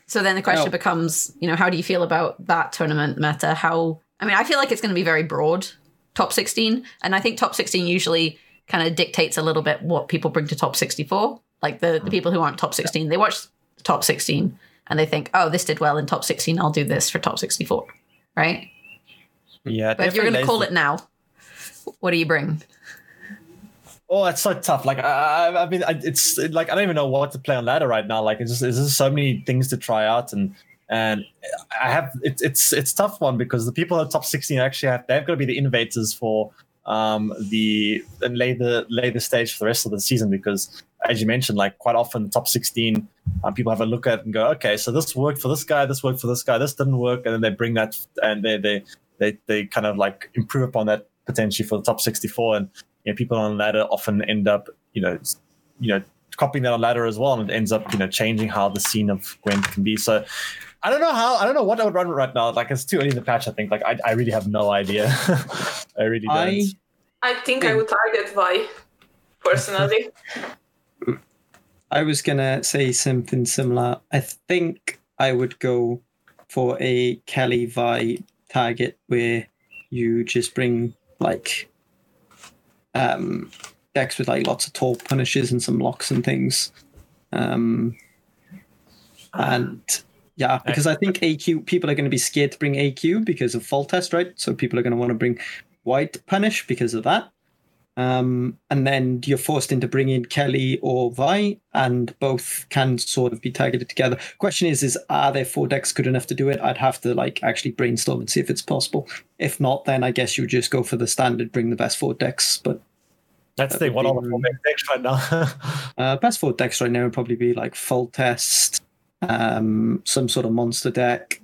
so then the question oh. becomes, you know, how do you feel about that tournament meta? How, I mean, I feel like it's going to be very broad, top 16. And I think top 16 usually kind of dictates a little bit what people bring to top 64. Like the, the hmm. people who aren't top 16, they watch top 16 and they think, oh, this did well in top 16. I'll do this for top 64. Right? Yeah. But if you're going to call it now, what do you bring? Oh, it's so tough. Like I, I mean, it's like I don't even know what to play on ladder right now. Like it's just there's just so many things to try out, and and I have it's it's it's tough one because the people at top sixteen actually have they've got to be the innovators for um, the and lay the lay the stage for the rest of the season because as you mentioned, like quite often the top 16 um, people have a look at and go, okay, so this worked for this guy, this worked for this guy, this didn't work, and then they bring that and they they they, they kind of like improve upon that potentially for the top 64 and you know, people on the ladder often end up you know you know copying that on ladder as well and it ends up you know changing how the scene of Gwent can be. So I don't know how. I don't know what I would run right now. Like it's too early in the patch. I think. Like I, I really have no idea. I really don't. I, I think I would target Viy personally. I was gonna say something similar. I think I would go for a Kelly Viy target where you just bring like um decks with like lots of tall punishes and some locks and things. Um and yeah, because I think AQ people are going to be scared to bring AQ because of Foltest, right? So people are going to want to bring white punish because of that. Um, and then you're forced into bringing Kelly or Viy, and both can sort of be targeted together. Question is, is are there four decks good enough to do it? I'd have to like actually brainstorm and see if it's possible. If not, then I guess you would just go for the standard, bring the best four decks. But that's the one of the decks right now. uh, best four decks right now would probably be like Foltest, um, some sort of monster deck,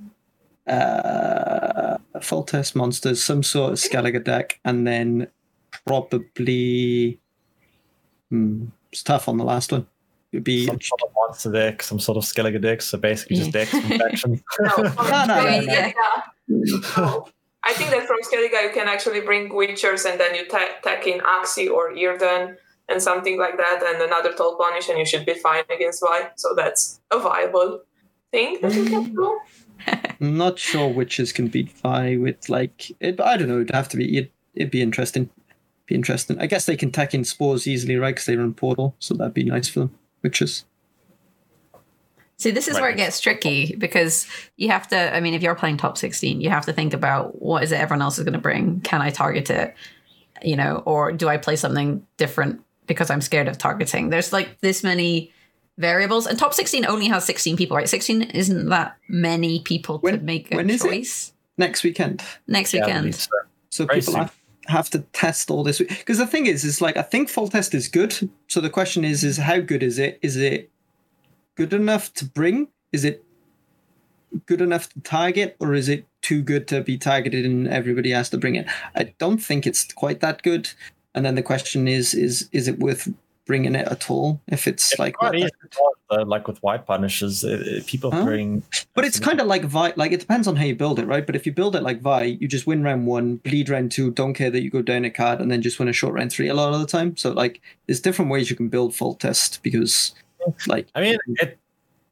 uh, Foltest monsters, some sort of Skellige deck, and then probably hmm, it's tough on the last one. It'd be some sort of monster deck, some sort of Skellige deck, so basically just decks from faction. no, no, no, no, no, no. I think that from Skellige you can actually bring Witchers and then you tack in Axii or Yrden and something like that and another Tall Punish and you should be fine against Viy. So that's a viable thing that you can do. I'm not sure witches can beat Viy with like it. I don't know. It'd have to be. It'd, it'd be interesting. Be interesting. I guess they can tack in spores easily, right? Because they run portal, so that'd be nice for them. Witches. See, this is right. where it gets tricky because you have to. I mean, if you're playing top 16, you have to think about what is it everyone else is going to bring. Can I target it? you know, or do I play something different because I'm scared of targeting? There's like this many variables, and top 16 only has 16 people, right? 16 isn't that many people when, to make a when choice. Next weekend. Next weekend. Yeah, so, so people have, have to test all this because the thing is, is like I think Foltest is good. So the question is, is how good is it? Is it good enough to bring? Is it good enough to target, or is it too good to be targeted and everybody has to bring it? I don't think it's quite that good. And then the question is, is is it worth bringing it at all? If it's, it's like easy, uh, like with white punishes, uh, people huh? bring. But it's kind of like Viy. Like it depends on how you build it, right? But if you build it like Viy, you just win round one, bleed round two, don't care that you go down a card, and then just win a short round three a lot of the time. So like, there's different ways you can build Foltest because, like, I mean, it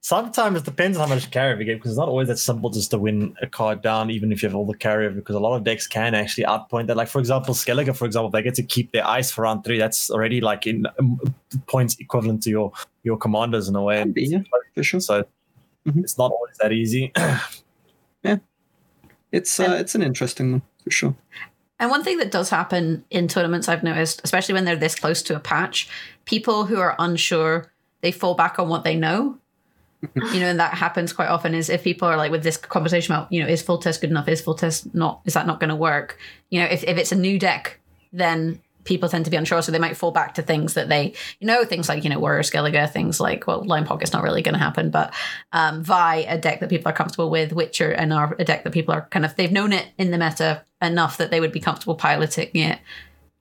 sometimes it depends on how much carry you get because it's not always that simple just to win a card down, even if you have all the carry. Because a lot of decks can actually outpoint that. Like for example, Skellige, for example, they get to keep their ice for round three. That's already like in um, points equivalent to your your commanders in a way. Yeah, for sure. So mm-hmm. it's not always that easy. yeah, it's uh, it's an interesting one for sure. And one thing that does happen in tournaments, I've noticed, especially when they're this close to a patch, people who are unsure, they fall back on what they know you know, and that happens quite often is if people are like with this conversation about, you know, is Foltest good enough? Is Foltest not, is that not going to work? You know, if, if it's a new deck, then people tend to be unsure. So they might fall back to things that they, you know, things like, you know, Warrior Skellige, things like, well, Lined Pocket's not really going to happen, but um, Viy, a deck that people are comfortable with, Witcher, and are a deck that people are kind of, they've known it in the meta enough that they would be comfortable piloting it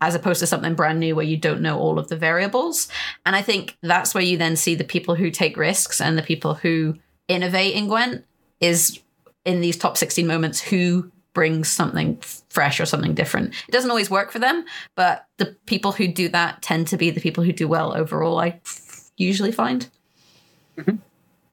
as opposed to something brand new where you don't know all of the variables. And I think that's where you then see the people who take risks and the people who innovate in Gwent is in these top 16 moments who brings something fresh or something different. It doesn't always work for them, but the people who do that tend to be the people who do well overall, I usually find. Mm-hmm.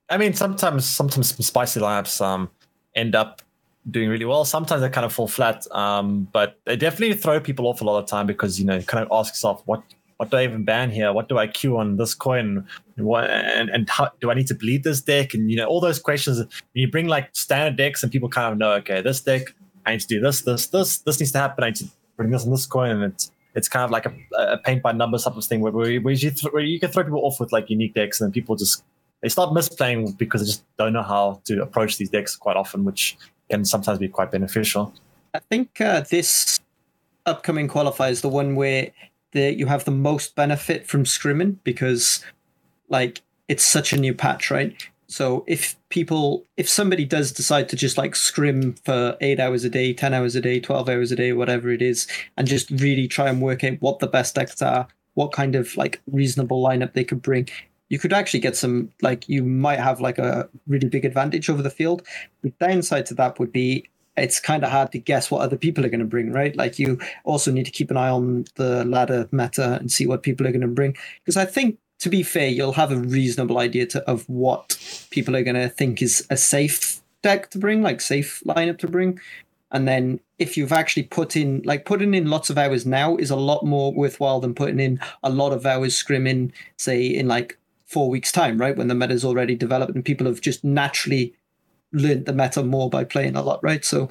I mean, sometimes sometimes spicy labs um, end up doing really well. Sometimes they kind of fall flat, um, but they definitely throw people off a lot of time because you know you kind of ask yourself what what do I even ban here? What do I queue on this coin? What, and and how do I need to bleed this deck? And you know all those questions. You bring like standard decks, and people kind of know, okay, this deck I need to do this, this, this, this needs to happen. I need to bring this on this coin, and it's it's kind of like a, a paint by numbers type of thing where, where, you, where, you th- where you can throw people off with like unique decks, and then people just they start misplaying because they just don't know how to approach these decks quite often, which can sometimes be quite beneficial. I think uh, this upcoming qualifier is the one where the, you have the most benefit from scrimming because, like, it's such a new patch, right? So if people, if somebody does decide to just like scrim for eight hours a day, ten hours a day, twelve hours a day, whatever it is, and just really try and work out what the best decks are, what kind of like reasonable lineup they could bring, you could actually get some like you might have like a really big advantage over the field. The downside to that would be it's kind of hard to guess what other people are going to bring, right? Like you also need to keep an eye on the ladder meta and see what people are going to bring. Because I think, to be fair, you'll have a reasonable idea to, of what people are going to think is a safe deck to bring, like safe lineup to bring. And then if you've actually put in, like putting in lots of hours now is a lot more worthwhile than putting in a lot of hours scrimming, say in like four weeks' time, right? When the meta is already developed and people have just naturally learned the meta more by playing a lot, right? So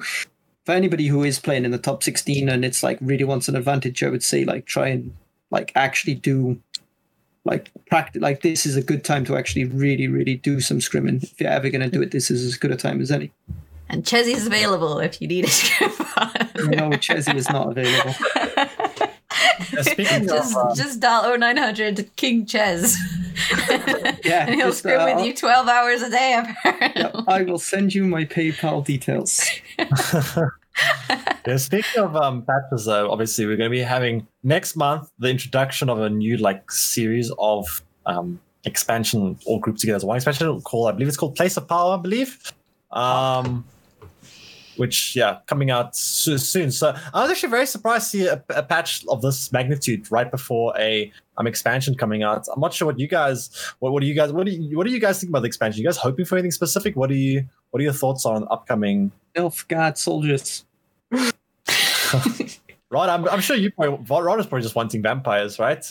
for anybody who is playing in the top 16 and it's like really wants an advantage, I would say like try and like actually do like practice like this is a good time to actually really, really do some scrimming. If you're ever gonna do it, this is as good a time as any. And Chesy is available if you need a scrim. no, Chesy is not available. Speaking just, of, um, just dial 0900 King Chezz. Yeah, and he'll just, scream uh, with you 12 hours a day, apparently. I will send you my PayPal details. yeah, speaking of um, patches, though, obviously we're going to be having next month the introduction of a new like series of um, expansion all grouped together as one expansion called, I believe it's called Price of Power, I believe. Um, which yeah, coming out soon. So I was actually very surprised to see a, a, patch of this magnitude right before a um expansion coming out. I'm not sure what you guys, what, what do you guys, what do you, what do you guys think about the expansion? You guys hoping for anything specific? What do you, what are your thoughts on upcoming Nilfgaard soldiers? Rod, I'm, I'm sure you probably, Rod is probably just wanting vampires, right?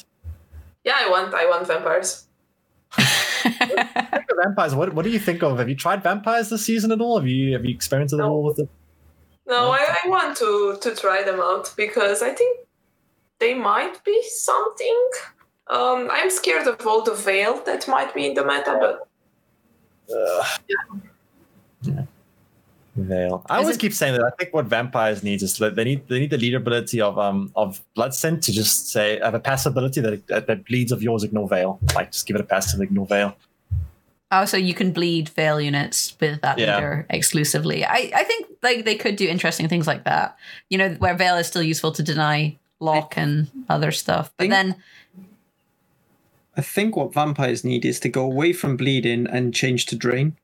Yeah, I want, I want vampires. vampires. What what do you think of? Have you tried vampires this season at all? Have you have you experienced it no. at all with it? No, I, I want to to try them out because I think they might be something. Um, I'm scared of all the veil that might be in the meta, but uh, yeah. yeah. Veil. I always keep saying that. I think what vampires need is they need they need the lead ability of um of Bloodscent to just say have a passive ability that that, that bleeds of yours ignore veil. Like just give it a passive ignore veil. Oh, so you can bleed veil units with that yeah. leader exclusively. I, I think like they could do interesting things like that. You know, where veil is still useful to deny lock and other stuff. But then I think what vampires need is to go away from bleeding and change to drain.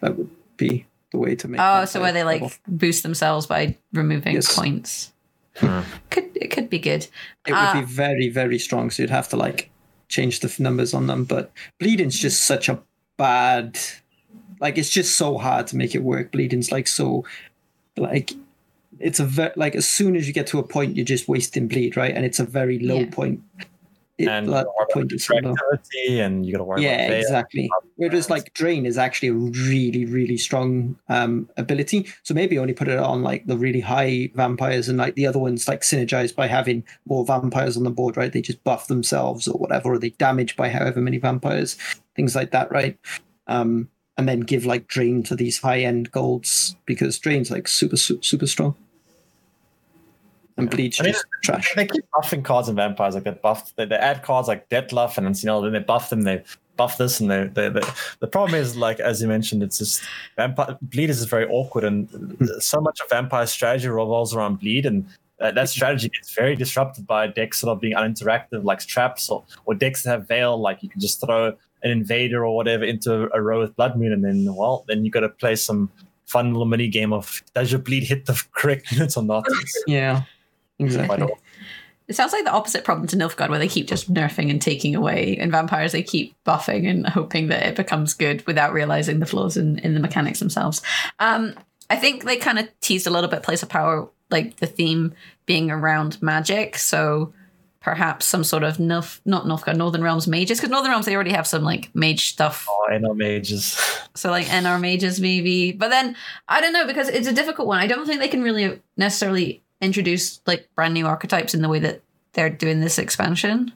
That would be the way to make. Oh, so where they like level. boost themselves by removing yes. points. Hmm. Could it could be good. It uh, would be ah. very very strong. So you'd have to like change the numbers on them. But bleeding's just such a bad. Like it's just so hard to make it work. Bleeding's like so, like it's a very like as soon as you get to a point, you're just wasting bleed, right? And it's a very low yeah. point it, and like, point is and you got to worry yeah exactly. Whereas like drain is actually a really really strong um ability. So maybe only put it on like the really high vampires and like the other ones like synergized by having more vampires on the board right? They just buff themselves or whatever or they damage by however many vampires things like that right? Um and then give like drain to these high end golds because drain's like super super, super strong and Bleach I mean, just trash. They keep buffing cards and vampires like they buffed. They, they add cards like Dettlaff and you know then they buff them. They buff this and they, they, they the problem is like as you mentioned, it's just vampire bleed is very awkward and hmm. so much of vampire strategy revolves around bleed and uh, that strategy gets very disrupted by decks sort of being uninteractive like traps or, or decks that have veil like you can just throw an invader or whatever into a row with blood moon and then well then you got to play some fun little mini game of does your bleed hit the correct units or not yeah Exactly. It sounds like the opposite problem to Nilfgaard, where they keep just nerfing and taking away. and vampires, they keep buffing and hoping that it becomes good without realizing the flaws in, in the mechanics themselves. Um, I think they kind of teased a little bit Price of Power, like the theme being around magic. So perhaps some sort of Nilf, not Nilfgaard, Northern Realms mages, because Northern Realms they already have some like mage stuff. Oh, NR mages. So like NR mages maybe, but then I don't know because it's a difficult one. I don't think they can really necessarily introduce like brand new archetypes in the way that they're doing this expansion?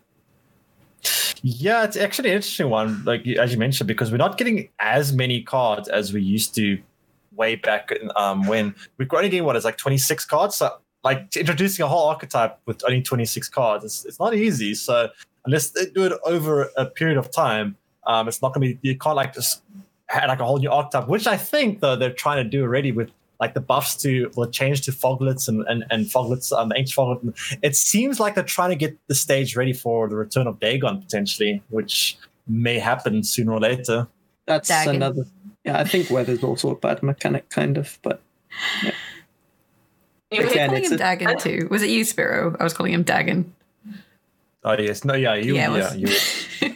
Yeah, it's actually an interesting one, like as you mentioned, because we're not getting as many cards as we used to way back um, when we're only getting what is like 26 cards. So like introducing a whole archetype with only 26 cards, it's, it's not easy. So unless they do it over a period of time, um, it's not going to be, you can't like just have like a whole new archetype, which I think though they're trying to do already with like the buffs to will change to foglets and and, and foglets um ancient foglet. It seems like they're trying to get the stage ready for the return of Dagon potentially, which may happen sooner or later. That's Dagon. another. Yeah, I think weather's also a bad mechanic, kind of, but. Yeah. You were calling him a, Dagon too. Was it you, Spyro? I was calling him Dagon. Oh yes, no, yeah, you, yeah, yeah you,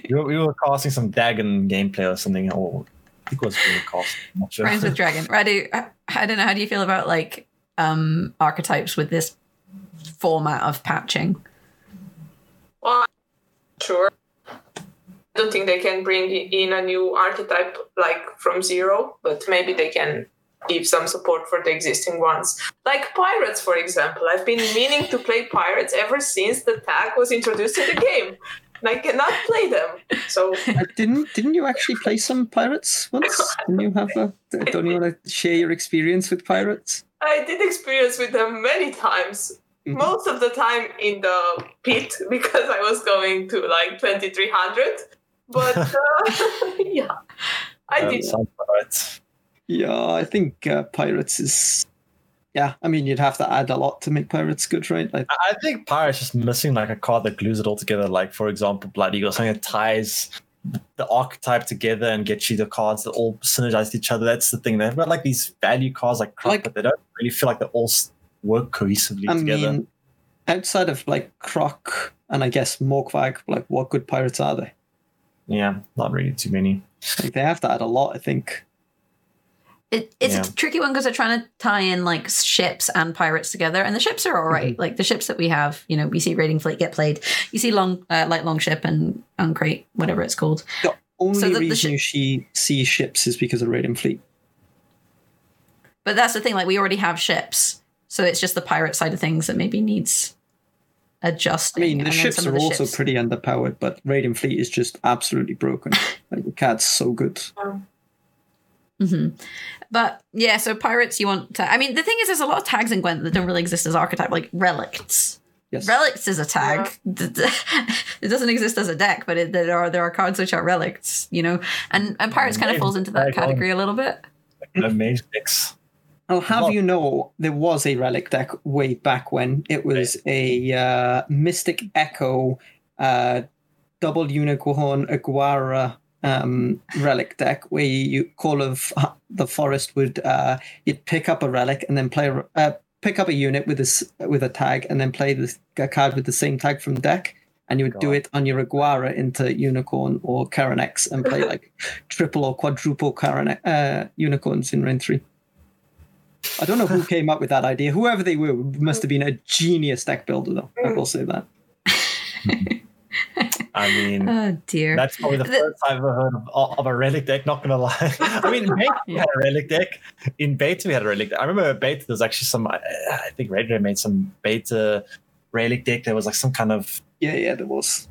you, you were casting some Dagon gameplay or something, or think it was really cost. Sure. Friends with Dragon. Radu, I don't know. How do you feel about like um archetypes with this format of patching? Well, sure. I don't think they can bring in a new archetype like from zero, but maybe they can give some support for the existing ones. Like pirates, for example. I've been meaning to play pirates ever since the tag was introduced in the game. I cannot play them. So uh, didn't didn't you actually play some pirates once? Didn't you have a? Don't you want to share your experience with pirates? I did experience with them many times. Mm-hmm. Most of the time in the pit because I was going to like twenty three hundred. But uh, yeah, I um, did. Yeah, I think uh, pirates is yeah, I mean, you'd have to add a lot to make Pirates good, right? Like, I think Pirates just missing like a card that glues it all together. Like, for example, Blood Eagle, something that ties the archetype together and gets you the cards that all synergize each other. That's the thing. They've got like these value cards like Croc, like, but they don't really feel like they all work cohesively I together. Mean, outside of like Croc and I guess Morkvarg, like what good pirates are they? Yeah, not really too many. Like they have to add a lot, I think. It, it's yeah. a tricky one because they're trying to tie in like ships and pirates together, and the ships are all right. Mm-hmm. Like the ships that we have, you know, we see Raiding Fleet get played. You see Long, uh, like Longship and An Craite, whatever it's called. The only so the, reason the sh- you see ships is because of Raiding Fleet. But that's the thing. Like we already have ships, so it's just the pirate side of things that maybe needs adjusting. I mean, the ships are the also ships... pretty underpowered, but raiding Fleet is just absolutely broken. like the cat's so good. Mm-hmm. But yeah, so pirates, you want to. I mean, the thing is, there's a lot of tags in Gwent that don't really exist as archetype, like relicts. Yes. Relicts is a tag. Yeah. it doesn't exist as a deck, but it, there are there are cards which are relics, you know. And and pirates kind of falls into that category a little bit. Amazing mix. I'll have you know there was a relic deck way back when it was a uh, Mystic Echo uh, double unicorn Aguara um, relic deck where you call of the forest would uh, you'd pick up a relic and then play uh, pick up a unit with a with a tag and then play the a card with the same tag from the deck and you would God. do it on your Aguara into Unicorn or Chironex and play like triple or quadruple Karen uh, unicorns in Rain 3. I don't know who came up with that idea. Whoever they were must have been a genius deck builder, though. I will say that. I mean, oh dear, that's probably the first time I've ever heard of, of, a relic deck. Not gonna lie, I mean, in beta we had a relic deck. In beta we had a relic. Deck. I remember beta. There was actually some. I, I think Red made some beta relic deck. There was like some kind of yeah, yeah, there was.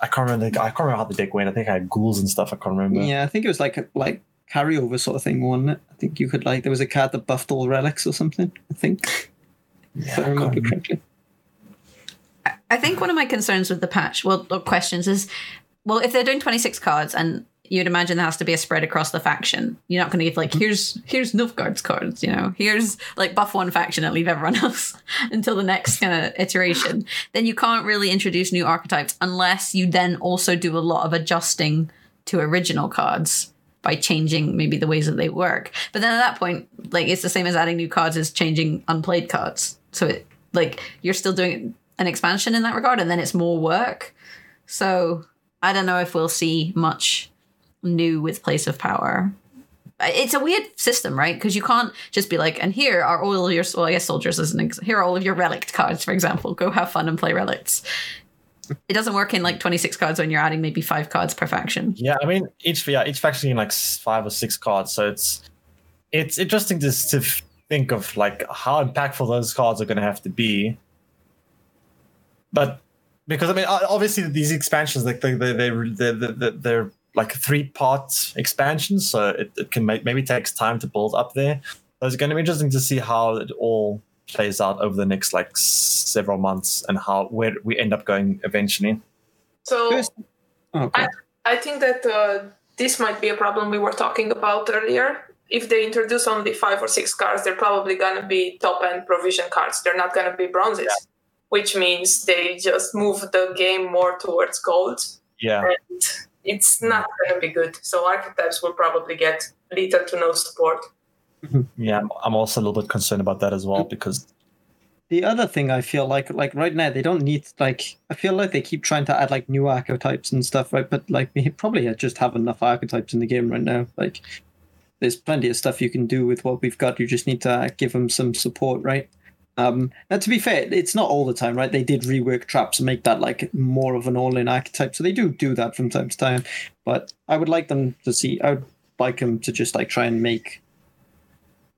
I can't remember. The, I can't remember how the deck went. I think I had ghouls and stuff. I can't remember. Yeah, I think it was like like carryover sort of thing, wasn't it? I think you could like there was a card that buffed all relics or something. I think. Yeah, if I remember correctly. I think one of my concerns with the patch, well, questions is, well, if they're doing 26 cards and you'd imagine there has to be a spread across the faction. You're not going to give like, mm-hmm. here's here's Nilfgaard's cards, you know, here's like buff one faction and leave everyone else until the next kind of iteration. Then you can't really introduce new archetypes unless you then also do a lot of adjusting to original cards by changing maybe the ways that they work. But then at that point, like it's the same as adding new cards as changing unplayed cards. So it like you're still doing an expansion in that regard, and then it's more work. So I don't know if we'll see much new with Price of Power. It's a weird system, right? Because you can't just be like, and here are all your, well, I guess soldiers as an ex- here are all of your relic cards, for example. Go have fun and play relics. It doesn't work in like 26 cards when you're adding maybe five cards per faction. Yeah, I mean, each yeah, each faction in like five or six cards. So it's it's interesting to, to think of like how impactful those cards are going to have to be but because I mean, obviously these expansions, like they they they they're, they're like three part expansions, so it, it can make, maybe takes time to build up there. So it's going to be interesting to see how it all plays out over the next like several months and how where we end up going eventually. So, okay. I I think that uh, this might be a problem we were talking about earlier. If they introduce only five or six cards, they're probably going to be top end provision cards. They're not going to be bronzes. Yeah which means they just move the game more towards gold. Yeah. And it's not going to be good. So archetypes will probably get little to no support. Yeah, I'm also a little bit concerned about that as well because the other thing I feel like like right now they don't need like I feel like they keep trying to add like new archetypes and stuff, right? But like we probably just have enough archetypes in the game right now. Like there's plenty of stuff you can do with what we've got. You just need to give them some support, right? Um, now, to be fair, it's not all the time, right? They did rework traps and make that like more of an all-in archetype, so they do do that from time to time. But I would like them to see. I would like them to just like try and make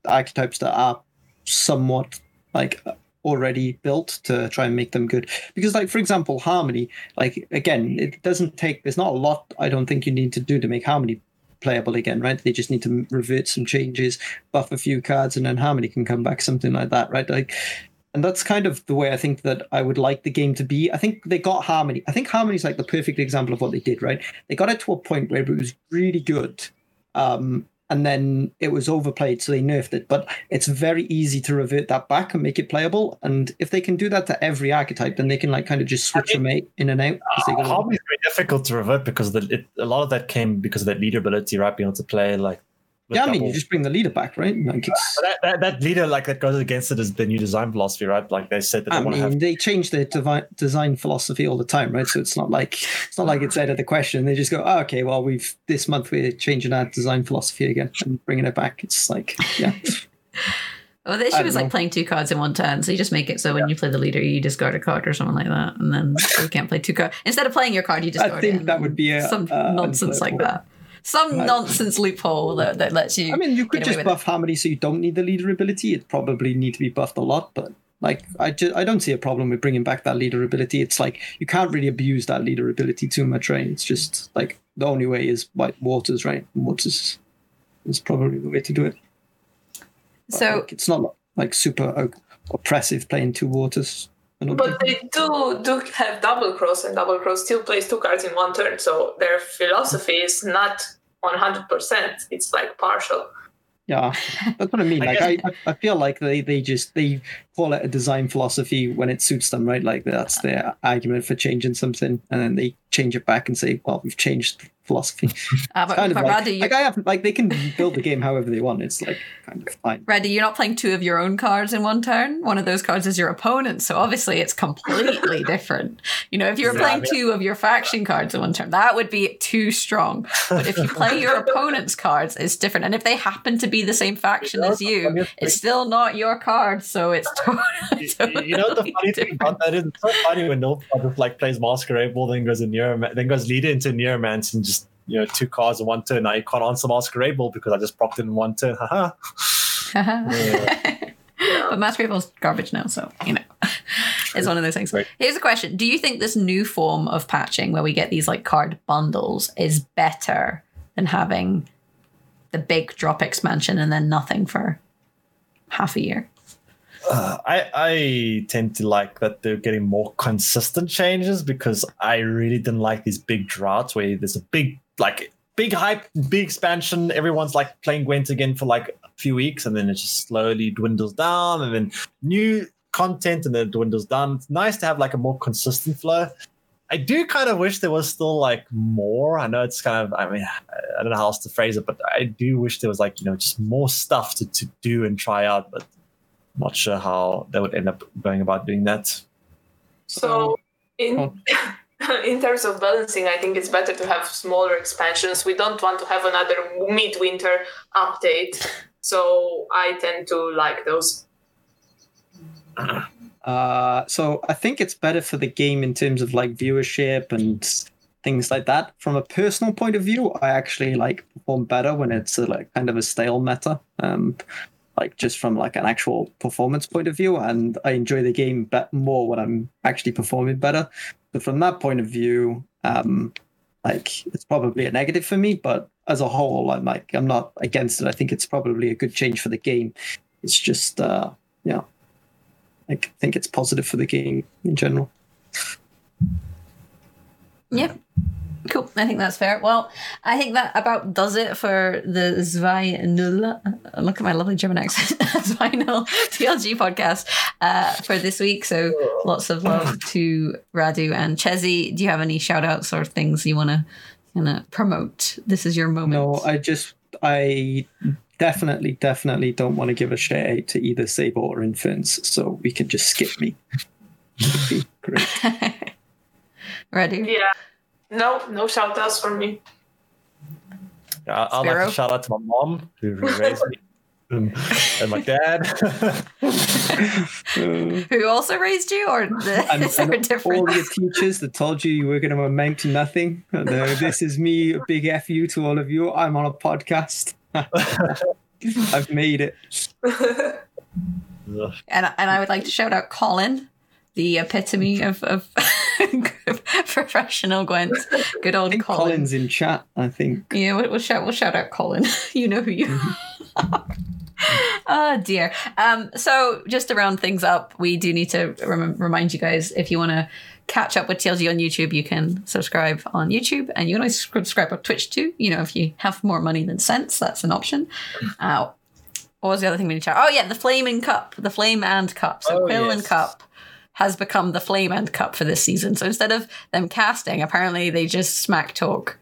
archetypes that are somewhat like already built to try and make them good because like for example harmony like again it doesn't take there's not a lot i don't think you need to do to make harmony playable again, right? They just need to revert some changes, buff a few cards, and then Harmony can come back, something like that, right? Like, and that's kind of the way I think that I would like the game to be. I think they got Harmony. I think Harmony's like the perfect example of what they did, right? They got it to a point where it was really good. Um, and then it was overplayed, so they nerfed it. But it's very easy to revert that back and make it playable. And if they can do that to every archetype, then they can like kind of just switch them in and out. Uh, Hobby is very difficult to revert because the, it, a lot of that came because of that leader ability, right? Being able to play like yeah, I mean, you just bring the leader back, right? Like that, that, that, leader, like that goes against it is the new design philosophy, right? Like they said that. I mean, have... they change their devi- design philosophy all the time, right? So it's not like it's not like it's out of the question. They just go, oh, okay, well, we've this month we're changing our design philosophy again and bringing it back. It's like, yeah. Well, the issue is like playing two cards in one turn. So you just make it so when yeah. you play the leader, you discard a card or something like that, and then you can't play two cards. Instead of playing your card, you discard I think it. that would be a, some uh, nonsense like that some right. nonsense loophole that, that lets you. I mean, you could just buff Harmony so you don't need the leader ability. It probably need to be buffed a lot, but Like I just I don't see a problem with bringing back that leader ability. It's like you can't really abuse that leader ability too much, right? It's just like the only way is white waters, right? Waters is probably the way to do it. But, So like, it's not like super oppressive playing two waters. I don't But they do do have double cross, and double cross still plays two cards in one turn. So their philosophy is not one hundred percent. It's like partial. Yeah, that's what I mean. Like I, I, I feel like they, they just they call it a design philosophy when it suits them, right? Like that's their argument for changing something, and then they change it back and say, "Well, we've changed philosophy." uh, but, kind of but like, you, like I have like they can build the game however they want. It's like kind of fine. Radu, you're not playing two of your own cards in one turn. One of those cards is your opponent, so obviously it's completely different. You know, if you were playing two of your faction cards in one turn, that would be too strong. But if you play your opponent's cards, it's different. And if they happen to be the same faction as you, it's still not your card, so it's totally. You- know what the funny thing about that is? It's so funny when Nilfgaard just like plays Masquerade Ball, then goes in Neuroman- then goes leader into Neuromance and just you know two cards in one turn. Now you can't answer Masquerade Ball because I just propped it in one turn. Haha. but Masquerade Ball's garbage now, so you know, it's one of those things. Right. Here's a question: Do you think this new form of patching, where we get these like card bundles, is better than having the big drop expansion and then nothing for half a year? Uh, I I tend to like that they're getting more consistent changes because I really didn't like these big droughts where there's a big like big hype, big expansion. Everyone's like playing Gwent again for like a few weeks, and then it just slowly dwindles down, and then new content, and then it dwindles down. It's nice to have like a more consistent flow. I do kind of wish there was still like more. I know it's kind of, I mean, I don't know how else to phrase it, but I do wish there was like, you know, just more stuff to, to do and try out. But not sure how they would end up going about doing that. So in Oh. in terms of balancing, I think it's better to have smaller expansions. We don't want to have another midwinter update. So I tend to like those. Uh, so I think it's better for the game in terms of like viewership and things like that. From a personal point of view, I actually like perform better when it's a, like kind of a stale meta. Um, like just from like an actual performance point of view, and I enjoy the game bet more when I'm actually performing better. But from that point of view, um, like it's probably a negative for me. But as a whole, I'm like I'm not against it. I think it's probably a good change for the game. It's just uh, yeah. I think it's positive for the game in general. Yep. Cool. I think that's fair. Well, I think that about does it for the Zwei Null. Look at my lovely German accent. Zwei Null TLG podcast uh, for this week. So lots of love to Radu and Chezi. Do you have any shout outs or things you want to kind of promote? This is your moment. No, I just I definitely, definitely don't want to give a shout out to either Sable or Infants. so we can just skip me. Would be great. Radu. Yeah. No, no shout outs for me. I, I'd like Sparrow? to shout out to my mom who raised me. And, and my dad. Who also raised you, or the, and, is there a and difference? all your teachers that told you you were going to amount to nothing. And, uh, this is me, a big F you to all of you. I'm on a podcast. I've made it. And and I would like to shout out Colin, the epitome of, of professional Gwent. Good I old think Colin. Colin's in chat, I think. Yeah, we'll, we'll shout we'll shout out Colin. you know who you are. oh dear. Um, so just to round things up, we do need to rem- remind you guys if you want to catch up with TLG on YouTube, you can subscribe on YouTube, and you can always subscribe on Twitch too. You know, if you have more money than sense, that's an option. Uh, what was the other thing we need to chat? Oh yeah, the Flaming Cup, the Flame and Cup. So Oh, Quill and. Cup has become the Flame End Cup for this season. So instead of them casting, apparently they just smack talk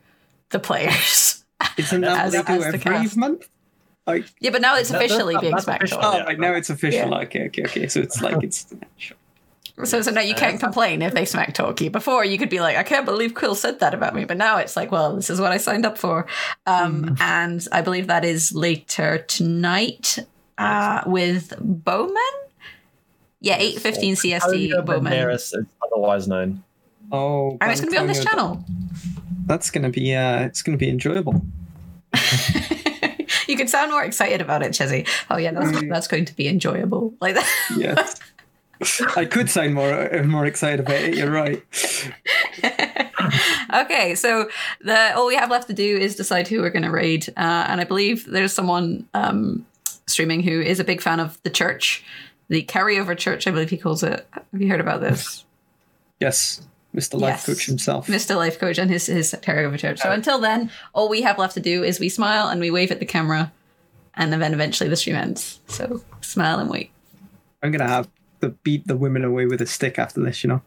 the players. Isn't that As- what they do as the every cast. month? Like, yeah, but now it's That- that's officially not- being that's smack official. talk. oh, Yeah. right, now it's official. Yeah. Okay, okay, okay. So it's like, it's. Sure. So, so now you can't complain if they smack talk you. Before you could be like, I can't believe Quill said that about me, but now it's like, well, this is what I signed up for, um, and I believe that is later tonight uh, with Bowman. Yeah, eight fifteen CST Antonio Bowman, Banderas is otherwise known. Oh, and it's going to be on this channel. That's gonna be uh, it's gonna be enjoyable. you could sound more excited about it, Chizzy. Oh yeah, that's, that's going to be enjoyable. Like that. Yes. I could sound more more excited about it. You're right. okay, so the all we have left to do is decide who we're going to raid, uh, and I believe there's someone um, streaming who is a big fan of the church, the carryover church, I believe he calls it. Have you heard about this? Yes. Mr. Life yes. Coach himself. Mr. Life Coach and his, his carryover church. So uh, until then, all we have left to do is we smile and we wave at the camera, and then eventually the stream ends. So smile and wait. I'm going to have to beat the women away with a stick after this, you know?